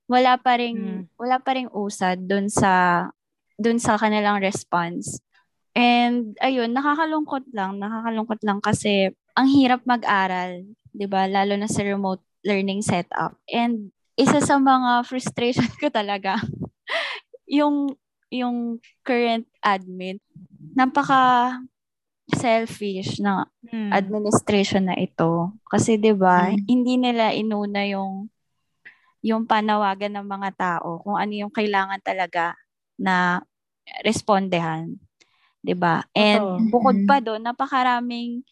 wala pa ring Mm. wala pa ring usad doon sa doon sa kanilang response. And ayun, nakakalungkot lang, nakakalungkot lang kasi ang hirap mag-aral, 'di ba? Lalo na sa remote learning setup. And isa sa mga frustration ko talaga yung yung current admin napaka selfish ng Mm. administration na ito. Kasi 'di ba, Mm. hindi nila inuna yung yung panawagan ng mga tao kung ano yung kailangan talaga na respondehan, 'di ba? And Totoo. bukod Mm. pa doon, napakaraming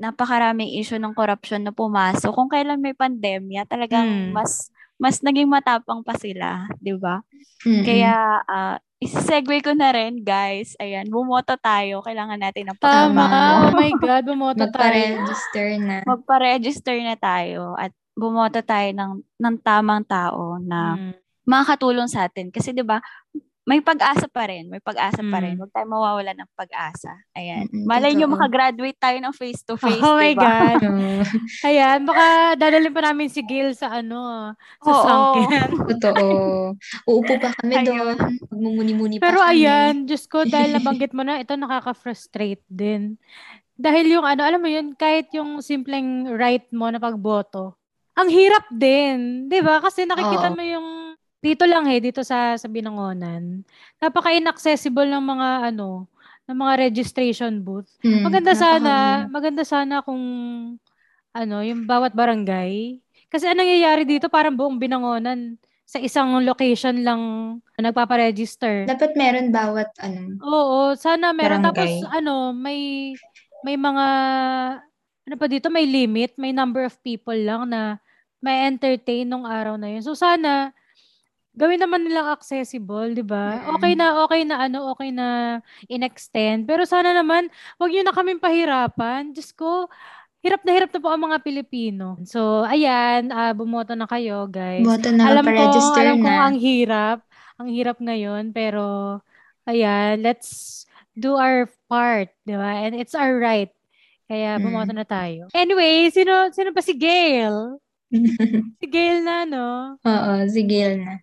napakaraming issue ng corruption na pumasok. Kung kailan may pandemya, talagang Mm. mas mas naging matapang pa sila, 'di ba? Mm-mm. Kaya uh, segue ko na rin, guys. Ayan, bumoto tayo. Kailangan natin ng Tama. pagbabago. Oh my God, bumoto tayo. magpa-register na. magpa-register na tayo at bumoto tayo ng, ng tamang tao na Mm. makakatulong sa atin. Kasi 'di ba may pag-asa pa rin. May pag-asa pa rin. Mm. Huwag tayo mawawala ng pag-asa. Ayan. Mm-mm, Malay nyo makagraduate tayo ng face-to-face, Oh my diba? God. Oo. Ayan, baka dadalhin pa namin si Gil sa ano, sa Oo. sunken. Totoo. Uupo pa kami doon. Magmumuni-muni pa Pero kami. ayan, Diyos ko, dahil nabanggit mo na, ito nakaka-frustrate din. Dahil yung ano, alam mo yun, kahit yung simpleng right mo na pagboto, ang hirap din, 'di ba? Kasi nakikita Oo. mo yung dito lang eh, dito sa sa Binangonan. Napaka-inaccessible ng mga ano, ng mga registration booth. Mm, Maganda sana, maganda sana kung ano, yung bawat barangay. Kasi anong nangyayari dito, parang buong Binangonan sa isang location lang nagpapa-register. Dapat meron bawat ano. Oo, sana meron. Tapos Barangay. ano, may may mga ano pa dito, may limit, may number of people lang na may entertain nung araw na yun. So sana gawin naman nilang accessible, 'di ba? Mm. Okay na, okay na ano, okay na in-extend. Pero sana naman wag niyo na kaming pahirapan. Diyos ko, hirap na hirap na po ang mga Pilipino. So, ayan, ah, bumoto na kayo, guys. Boto na alam ko, alam ko ang hirap. Ang hirap ngayon, pero ayan, let's do our part, 'di ba? And it's our right. Kaya Mm. bumoto na tayo. Anyway, sino sino pa si Gail? Si Gail na, no? Oo, sigil na.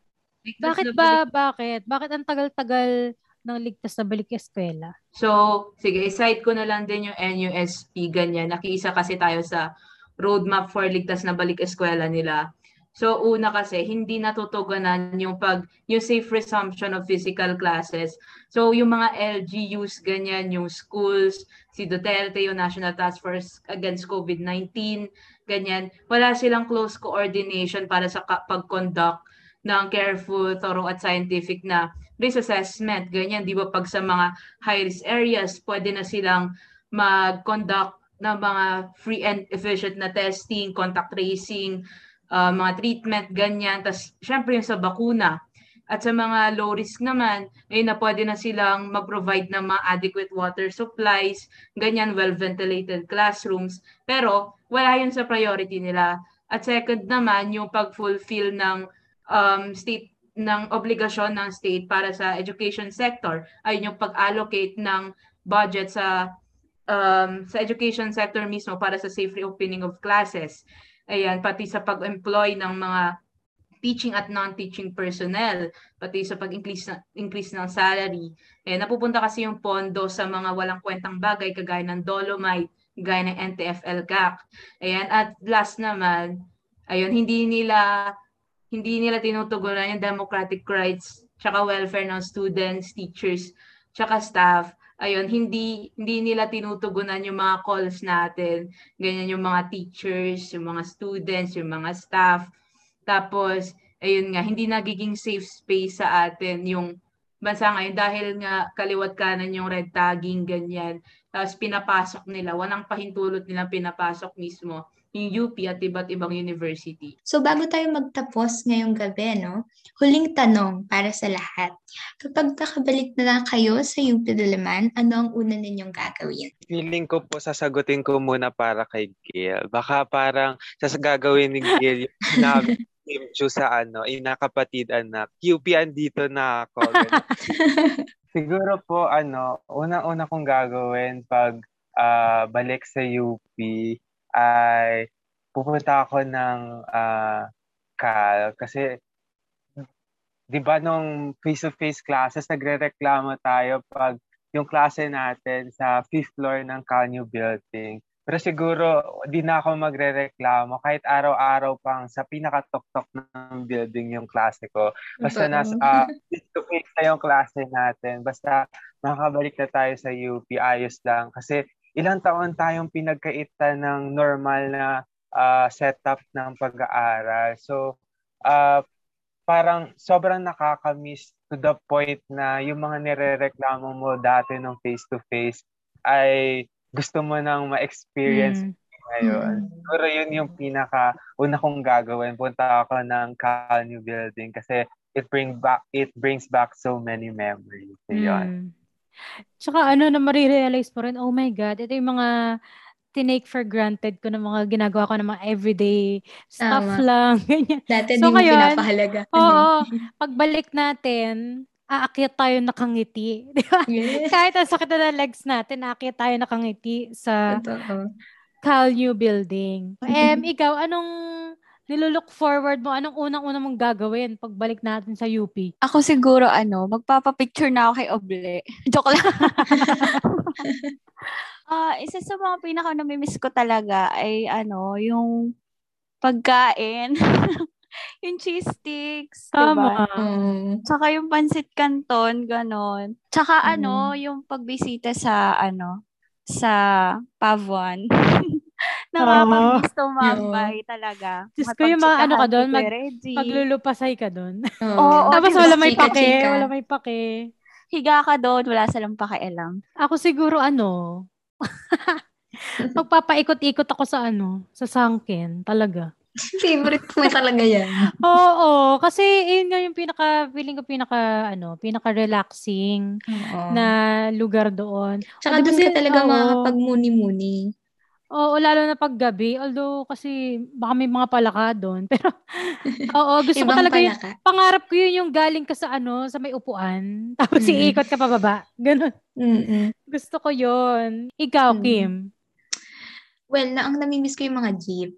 Bakit ba? Bakit? Bakit ang tagal-tagal ng ligtas na balik eskwela? So, sige, iside ko na lang din yung NUSP, ganyan. Nakiisa kasi tayo sa roadmap for ligtas na balik eskwela nila. So, una kasi, hindi natutugunan yung pag, yung safe resumption of physical classes. So, yung mga LGUs, ganyan, yung schools, si Duterte, yung National Task Force Against COVID-19, ganyan, wala silang close coordination para sa pag-conduct ng careful, thorough at scientific na risk assessment. Ganyan, di ba pag sa mga high-risk areas, pwede na silang mag-conduct ng mga free and efficient na testing, contact tracing, uh, mga treatment, ganyan. Tapos, syempre yung sa bakuna. At sa mga low risk naman, ay na pwede na silang mag-provide ng mga adequate water supplies, ganyan, well-ventilated classrooms. Pero wala yun sa priority nila. At second naman, yung pag-fulfill ng um, state ng obligasyon ng state para sa education sector ay yung pag-allocate ng budget sa um, sa education sector mismo para sa safe reopening of classes. Ayan, pati sa pag-employ ng mga teaching at non-teaching personnel, pati sa pag-increase na, increase ng salary. Eh, napupunta kasi yung pondo sa mga walang kwentang bagay kagaya ng Dolomite, gaya ng NTFL CAC. Ayan, at last naman, ayun, hindi nila hindi nila tinutugunan yung democratic rights tsaka welfare ng students, teachers, tsaka staff. Ayun, hindi hindi nila tinutugunan yung mga calls natin. Ganyan yung mga teachers, yung mga students, yung mga staff tapos, ayun nga, hindi nagiging safe space sa atin yung bansa ngayon dahil nga kaliwat kanan yung red tagging, ganyan. Tapos pinapasok nila, walang pahintulot nila pinapasok mismo yung UP at iba't ibang university. So bago tayo magtapos ngayong gabi, no? Huling tanong para sa lahat. Kapag nakabalik na lang kayo sa UP Diliman, ano ang una ninyong gagawin? Feeling ko po sasagutin ko muna para kay Gail. Baka parang sasagagawin ni Gail yung sinabi Kim Chu sa ano, inakapatid anak. UP andito na ako. Siguro po ano, una-una kong gagawin pag uh, balik sa UP ay pupunta ako ng uh, CAL kasi 'di ba nung face-to-face classes nagrereklamo tayo pag yung klase natin sa fifth floor ng CAL New Building pero siguro, di na ako magre-reklamo kahit araw-araw pang sa pinakatok-tok ng building yung klase ko. Basta nasa uh, face-to-face na yung klase natin. Basta makakabalik na tayo sa UP, ayos lang. Kasi ilang taon tayong pinagkaitan ng normal na uh, setup ng pag-aaral. So, uh, parang sobrang nakakamiss to the point na yung mga nire-reklamo mo dati nung face-to-face ay gusto mo nang ma-experience mm. ngayon. Mm. Siguro yun yung pinaka una kong gagawin. Punta ako ng Cal New Building kasi it bring back it brings back so many memories. So, yun. Tsaka ano na marirealize mo rin, oh my God, ito yung mga tinake for granted ko ng mga ginagawa ko ng mga everyday stuff Tama. lang. Ganyan. Dati so, hindi mo pinapahalaga. Oo. Pagbalik natin, aakyat tayo nakangiti. Di ba? Yes. Kahit ang sakit na legs natin, aakyat tayo nakangiti sa Totoo. Cal New Building. Um, ikaw, anong nilulook forward mo? Anong unang-unang mong gagawin pagbalik natin sa UP? Ako siguro, ano, magpapapicture na ako kay Oble. Joke lang. uh, isa sa mga pinaka namimiss ko talaga ay, ano, yung pagkain. yung cheese sticks, Tama. diba? Mm. Tsaka yung pancit canton, ganon. Tsaka mm. ano, yung pagbisita sa, ano, sa Pavuan. Nakakamiss tumambay talaga. Diyos ko yung mga ano ka doon, mag, maglulupasay ka doon. Oo. Oh, Tapos wala may pake, chika. wala may pake. Higa ka doon, wala silang pakialam. Ako siguro ano, magpapaikot-ikot ako sa ano, sa Sangken, talaga. Favorite mo talaga yan. Oo, kasi yun nga yung pinaka, feeling ko pinaka, ano, pinaka-relaxing Oo. na lugar doon. Tsaka doon ka talaga oo, makakapag-muni-muni. Oo, lalo na pag gabi. Although, kasi baka may mga palaka doon. Pero, oo, gusto ko talaga yung, pangarap ko yun yung galing ka sa ano, sa may upuan. Tapos mm. iikot ka pababa. Ganun. Mm-mm. Gusto ko yun. Ikaw, mm. Kim? Well, na, ang namimiss ko yung mga jeep.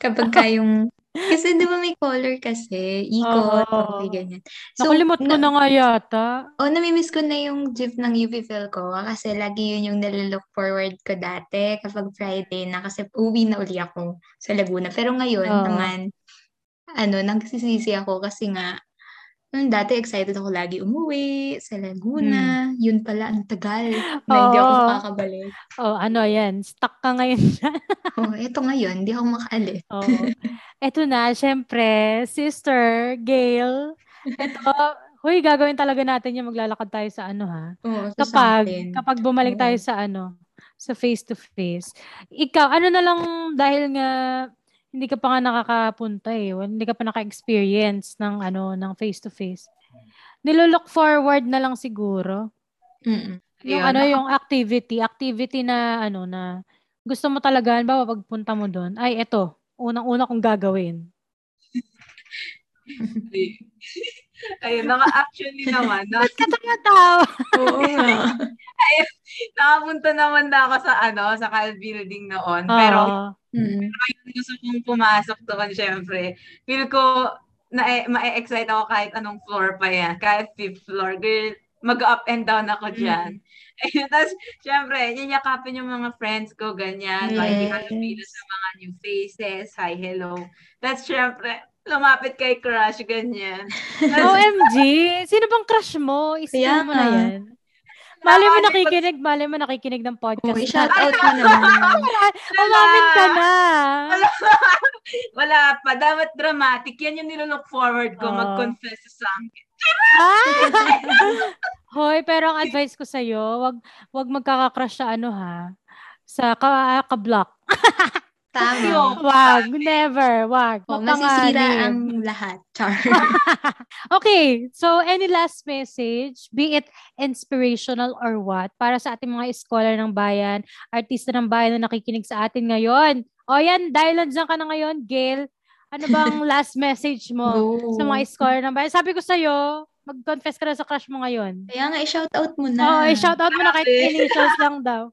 Kapag ka yung, kasi di ba may color kasi, ikot, Oo. okay, ganyan. Nakalimot ko na nga yata. Oh, namimiss ko na yung jeep ng UP Philco kasi lagi yun yung nalilook forward ko dati kapag Friday na kasi uwi na uli ako sa Laguna. Pero ngayon Oo. naman, ano, nagsisisi ako kasi nga, Nung dati excited ako lagi umuwi sa Laguna. Hmm. Yun pala, ang tagal na hindi ako makakabalik. Oh, ano yan? Stuck ka ngayon. Oh, eto ngayon, hindi ako makaalis. Oo. Eto na, syempre, sister, Gail. Eto, huy, gagawin talaga natin yung maglalakad tayo sa ano ha. Oo, sa Kapag, something. kapag bumalik Oo. tayo sa ano, sa face to face. Ikaw, ano na lang dahil nga hindi ka pa nga nakakapunta eh. Well, Hindi ka pa naka-experience ng ano, ng face to face. Nilolook forward na lang siguro. Mm-mm. Yung Ayun. ano, yung activity, activity na ano na gusto mo talaga, ba pagpunta mo doon, ay eto, unang-una kong gagawin. Ayun, naka actually naman, na, Ba't ka tumatawa? Oo nga. nakapunta naman na ako sa ano, sa Cal Building noon. Pero Oo. Mm. gusto kong pumasok doon, syempre. Feel ko, na ma-excite ako kahit anong floor pa yan. Kahit fifth floor. Girl, mag-up and down ako dyan. Ayun, tapos, syempre, yanyakapin yung mga friends ko, ganyan. Yes. Like, halapila sa mga new faces. Hi, hello. Tapos, syempre, lumapit kay crush, ganyan. OMG! Sino bang crush mo? Ispill mo na yan. Mali mo nakikinig, mali mo nakikinig ng podcast. Oh, i-shout out mo naman. Umamin ka na. Wala pa. Dapat dramatic. Yan yung nilook forward ko, Oo. mag-confess sa akin. Ah! Hoy, pero ang advice ko sa'yo, wag, wag magkaka-crush sa ano ha, sa ka, ka-block. Tama. Wag, never, wag. Oh, masisira Mapanganib. ang lahat. Char. Okay, so any last message, be it inspirational or what, para sa ating mga scholar ng bayan, artista ng bayan na nakikinig sa atin ngayon. O yan, dahil nandiyan ka na ngayon, Gail, ano bang last message mo Go. sa mga scholar ng bayan? Sabi ko sa'yo, mag-confess ka na sa crush mo ngayon. Kaya nga, i-shout out mo na. Oo, i-shout out mo na kahit initials lang daw.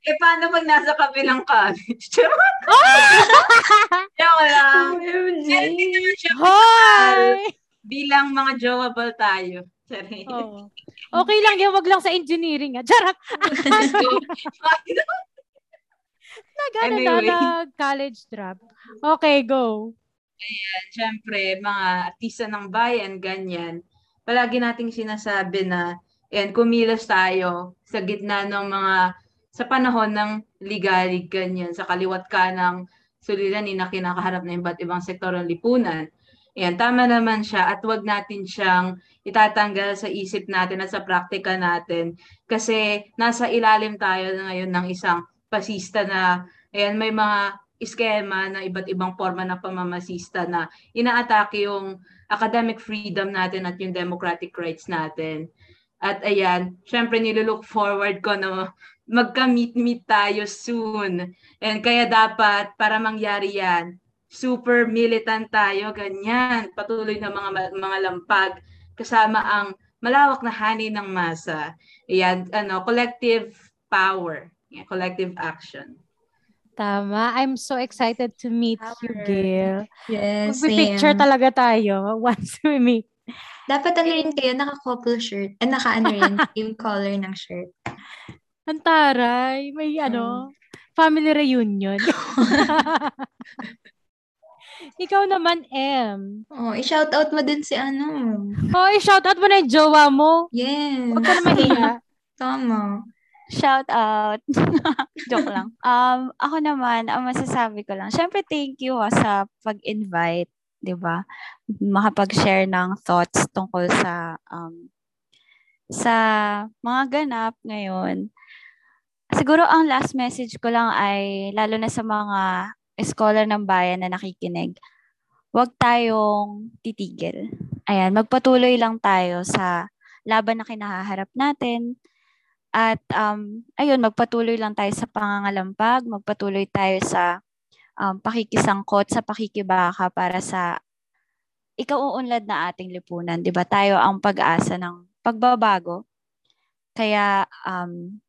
Eh, paano pag nasa kabilang college? Charot! Joke lang. Din naman siya Hoy! bilang mga jowable tayo. Sorry. Oo. Okay lang yun, wag lang sa engineering. Ah. Charot! Nag, ano na, Anyway. nag-college drop. Okay, go. Siyempre, mga artista ng bayan, ganyan. Palagi nating sinasabi na, yan, kumilos tayo sa gitna ng mga, sa panahon ng ligalig, ganyan, sa kaliwat ka ng suliranin na kinakaharap na iba't ibang sektor ng lipunan. Yan, tama naman siya at wag natin siyang itatanggal sa isip natin at sa praktika natin kasi nasa ilalim tayo ngayon ng isang pasista na ayan, may mga iskema na iba't ibang forma ng pamamasista na inaatake yung academic freedom natin at yung democratic rights natin. At ayan, syempre nilulook forward ko na magka-meet-meet tayo soon. And kaya dapat, para mangyari yan, super militant tayo, ganyan. Patuloy na mga mga lampag kasama ang malawak na hani ng masa. Ayan, ano, collective power, yeah, collective action. Tama. I'm so excited to meet you, Power. Gail. Yes, Magpipicture same. talaga tayo once we meet. Dapat ano rin kayo, naka-couple shirt. Eh, naka ano rin, same color ng shirt. Ang taray. May ano, family reunion. Ikaw naman, M. Oh, i-shout out mo din si ano. Hoy, shout out mo na yung jowa mo. Yes. Huwag ka na mahiya. Tama. Shout out. Joke lang. Um, ako naman, ang masasabi ko lang, syempre thank you ah, sa pag-invite, 'di ba? Makapag-share ng thoughts tungkol sa um, sa mga ganap ngayon. Siguro ang last message ko lang ay lalo na sa mga scholar ng bayan na nakikinig. Huwag tayong titigil. Ayan, magpatuloy lang tayo sa laban na kinaharap natin. At um, ayun, magpatuloy lang tayo sa pangangalampag, magpatuloy tayo sa um, pakikisangkot, sa pakikibaka para sa ikauunlad na ating lipunan. 'Di ba Tayo ang pag-asa ng pagbabago. Kaya um,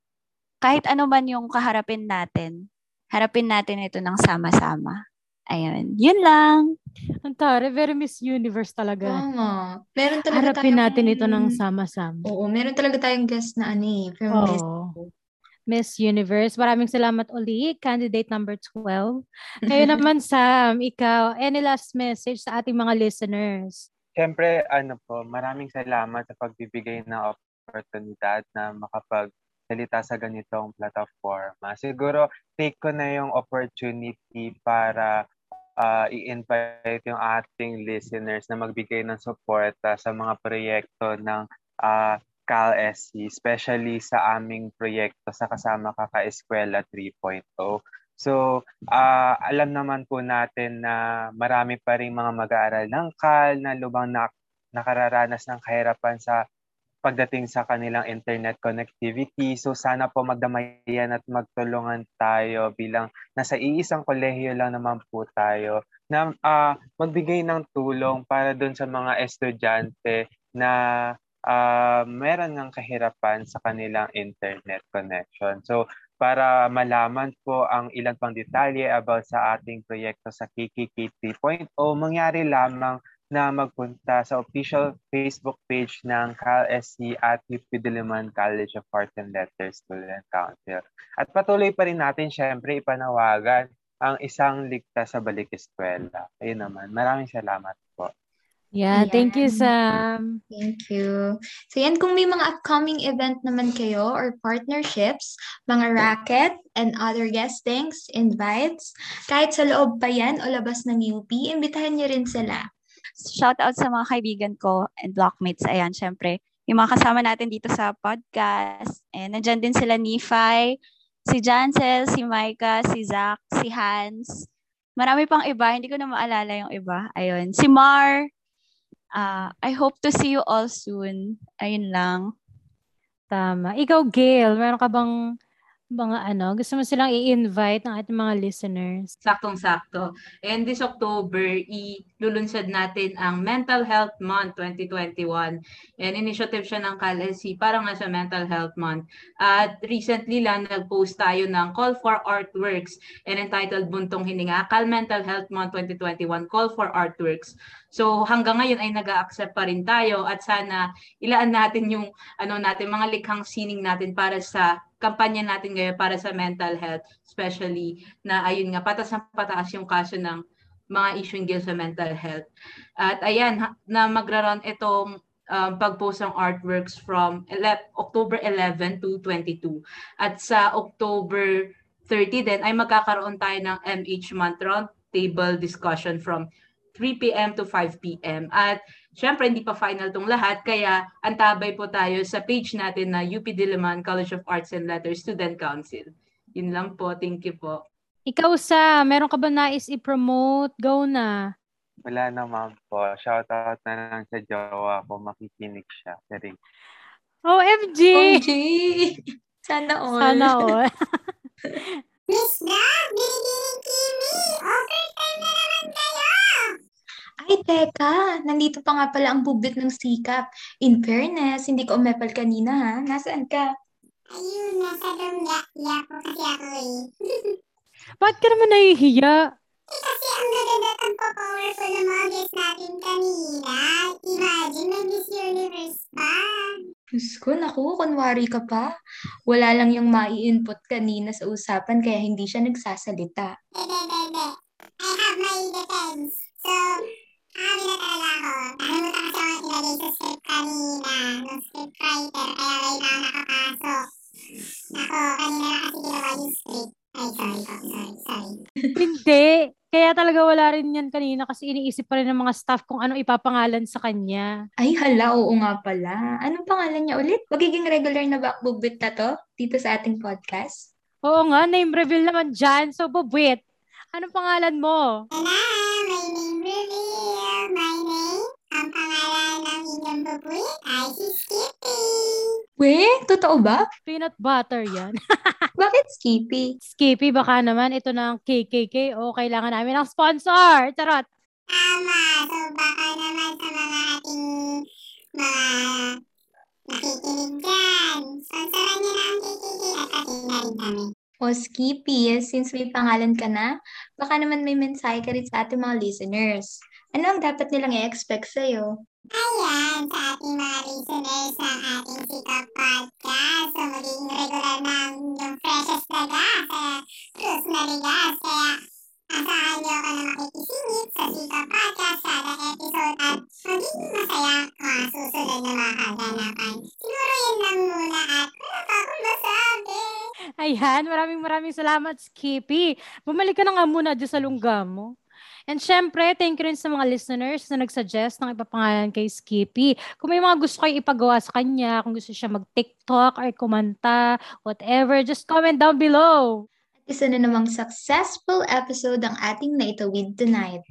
kahit ano man yung kaharapin natin, harapin natin ito ng sama-sama. Ayun, yun lang. Ang taray, very Miss Universe talaga. Tama. Meron talaga Harapin tayong- natin ito ng sama-sama. Oo, meron talaga tayong guest na ano eh, from. Oo. Miss Universe. Maraming salamat uli, candidate number 12. Kayo naman, Sam, ikaw, any last message sa ating mga listeners? syempre, ano po, maraming salamat sa pagbibigay ng oportunidad na makapagsalita sa ganitong platforma. Siguro, take ko na yung opportunity para uh, i-invite yung ating listeners na magbigay ng suporta sa mga proyekto ng uh, CalSC, especially sa aming proyekto sa Kasama Kaka-Eskwela 3.0. So, uh, alam naman po natin na marami pa rin mga mag-aaral ng CAL na lubang na, nakararanas ng kahirapan sa pagdating sa kanilang internet connectivity. So sana po magdamayan at magtulungan tayo bilang nasa iisang kolehiyo lang naman po tayo na uh, magbigay ng tulong para doon sa mga estudyante na uh, meron ng kahirapan sa kanilang internet connection. So para malaman po ang ilan pang detalye about sa ating proyekto sa KKK 3.0, mangyari lamang na magpunta sa official Facebook page ng CalSC at UP Diliman College of Art and Letters Student Council. At patuloy pa rin natin syempre ipanawagan ang isang ligtas sa balik eskwela. Ayun naman. Maraming salamat po. Yeah, Ayan. thank you, Sam. Thank you. So yan, kung may mga upcoming event naman kayo or partnerships, mga racket and other guestings, invites, kahit sa loob pa yan o labas ng UP, imbitahan niyo rin sila shout out sa mga kaibigan ko and blockmates. Ayan, syempre, yung mga kasama natin dito sa podcast. And nandyan din sila Nephi, si Jancel, si Micah, si Zach, si Hans. Marami pang iba, hindi ko na maalala yung iba. Ayun, si Mar. Uh, I hope to see you all soon. Ayun lang. Tama. Ikaw, Gail, meron ka bang mga ano, gusto mo silang i-invite ng ating mga listeners? Saktong-sakto. And this October, ilulunsad natin ang Mental Health Month 2021. And initiative siya ng CalSC para nga sa Mental Health Month. At recently lang nag-post tayo ng Call for Artworks and entitled Buntong Hininga, Cal Mental Health Month 2021, Call for Artworks. So hanggang ngayon ay nag-accept pa rin tayo at sana ilaan natin yung ano natin mga likhang sining natin para sa kampanya natin ngayon para sa mental health, especially na ayun nga, patas na pataas yung kaso ng mga issue ng sa mental health. At ayan, na magra-run itong um, pag-post ng artworks from ele- October 11 to 22. At sa October 30 din ay magkakaroon tayo ng MH Month Round Table Discussion from 3 p.m. to 5 p.m. At syempre, hindi pa final tong lahat, kaya antabay po tayo sa page natin na UP Diliman College of Arts and Letters Student Council. Yun lang po. Thank you po. Ikaw sa, meron ka ba nais i-promote? Go na. Wala naman po. Shoutout na lang sa jowa ko. Makikinig siya. Sorry. OMG! OMG! Sana all. Sana all. Miss Dog, binigyan Kimi. Overtime na naman kayo. Ay, teka. Nandito pa nga pala ang bubit ng sikap. In fairness, hindi ko umepal kanina ha. Nasaan ka? Ayun, nasa room ya. Ya ko kasi ako eh. Ba't ka naman nahihiya? Eh, kasi ang gaganda ang powerful ng mga guests natin kanina. Imagine, may Miss Universe pa. Diyos ko, naku, kunwari ka pa. Wala lang yung mai-input kanina sa usapan kaya hindi siya nagsasalita. Bebe, bebe. I have my defense. So, kami na talaga ako. Nakalimutan kasi ako ilagay sa script kanina. Ng script writer, kaya kailangan nakapasok. Nako, kanina na kasi ginawa yung script. Ay, sorry po. Sorry, sorry. Hindi. Kaya talaga wala rin yan kanina kasi iniisip pa rin ng mga staff kung ano ipapangalan sa kanya. Ay, hala, oo nga pala. Anong pangalan niya ulit? Magiging regular na ba bubit na to dito sa ating podcast? Oo nga, name reveal naman dyan. So, Bubwit, anong pangalan mo? Tala, my name reveal. Ang pangalan ng inyong bubuit ay si Skippy. We, totoo ba? Peanut butter yan. Bakit Skippy? Skippy, baka naman ito ang KKK o kailangan namin ng sponsor. Charot! Tama. So, baka naman sa mga ating mga nakikinig dyan. Sponsoran niyo na ang KKK at ating na rin kami. O Skippy, since may pangalan ka na, baka naman may mensahe ka rin sa ating mga listeners. Ano ang dapat nilang i-expect sa'yo? Ayan, sa ating mga listeners sa ating Sikap Podcast. So, magiging regular ng yung freshest na gas, kaya cruise na ligas. Kaya, asahan nyo ka na makikisingit sa Sikap Podcast kada episode at magiging masaya kung susunod na makaganapan. Siguro yun lang muna at wala pa akong masabi. Ayan, maraming maraming salamat, Skippy. Bumalik ka na nga muna dyan sa lungga mo. And syempre, thank you rin sa mga listeners na nag-suggest ng ipapangalan kay Skippy. Kung may mga gusto kayo ipagawa sa kanya, kung gusto siya mag-TikTok or kumanta, whatever, just comment down below. Isa na namang successful episode ang ating naitawid tonight.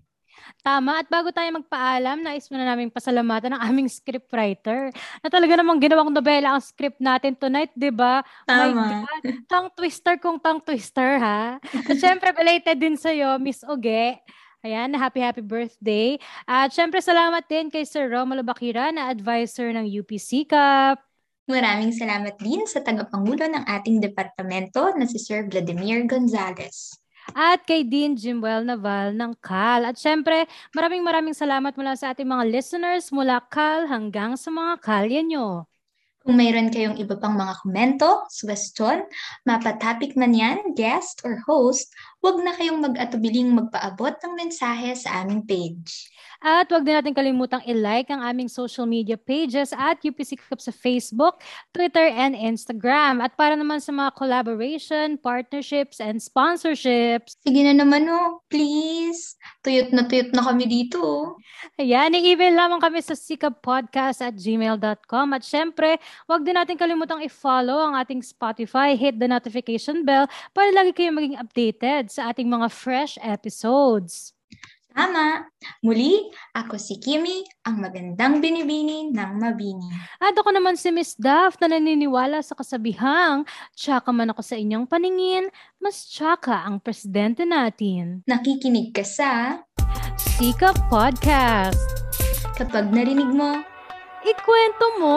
Tama. At bago tayo magpaalam, nais mo na namin pasalamatan ang aming scriptwriter na talaga namang ginawang nobela ang script natin tonight, di ba? My Tama. God. Tongue twister kung tongue twister, ha? At syempre, belated din sa'yo, Miss Oge. Ayan, happy happy birthday. At syempre, salamat din kay Sir Romulo Bakira na advisor ng UPC Cup. Maraming salamat din sa tagapangulo ng ating departamento na si Sir Vladimir Gonzalez. At kay Dean Jimwell Naval ng CAL. At syempre, maraming maraming salamat mula sa ating mga listeners mula CAL hanggang sa mga kalye nyo. Kung mayroon kayong iba pang mga komento, suggestion, mapatopic man yan, guest or host, huwag na kayong mag-atubiling magpaabot ng mensahe sa aming page. At huwag din natin kalimutang i-like ang aming social media pages at UPC Cup sa Facebook, Twitter, and Instagram. At para naman sa mga collaboration, partnerships, and sponsorships, Sige na naman oh, please. Tuyot na tuyot na kami dito. oh. ayan, i-email lamang kami sa sikapodcast at gmail.com. At syempre, huwag din natin kalimutang i-follow ang ating Spotify, hit the notification bell para lagi kayong maging updated sa ating mga fresh episodes. Tama. Muli, ako si Kimi, ang magandang binibini ng mabini. At ako naman si Miss Duff na naniniwala sa kasabihang, tsaka man ako sa inyong paningin, mas tsaka ang presidente natin. Nakikinig ka sa Sika Podcast. kapag narinig mo Ikwento mo!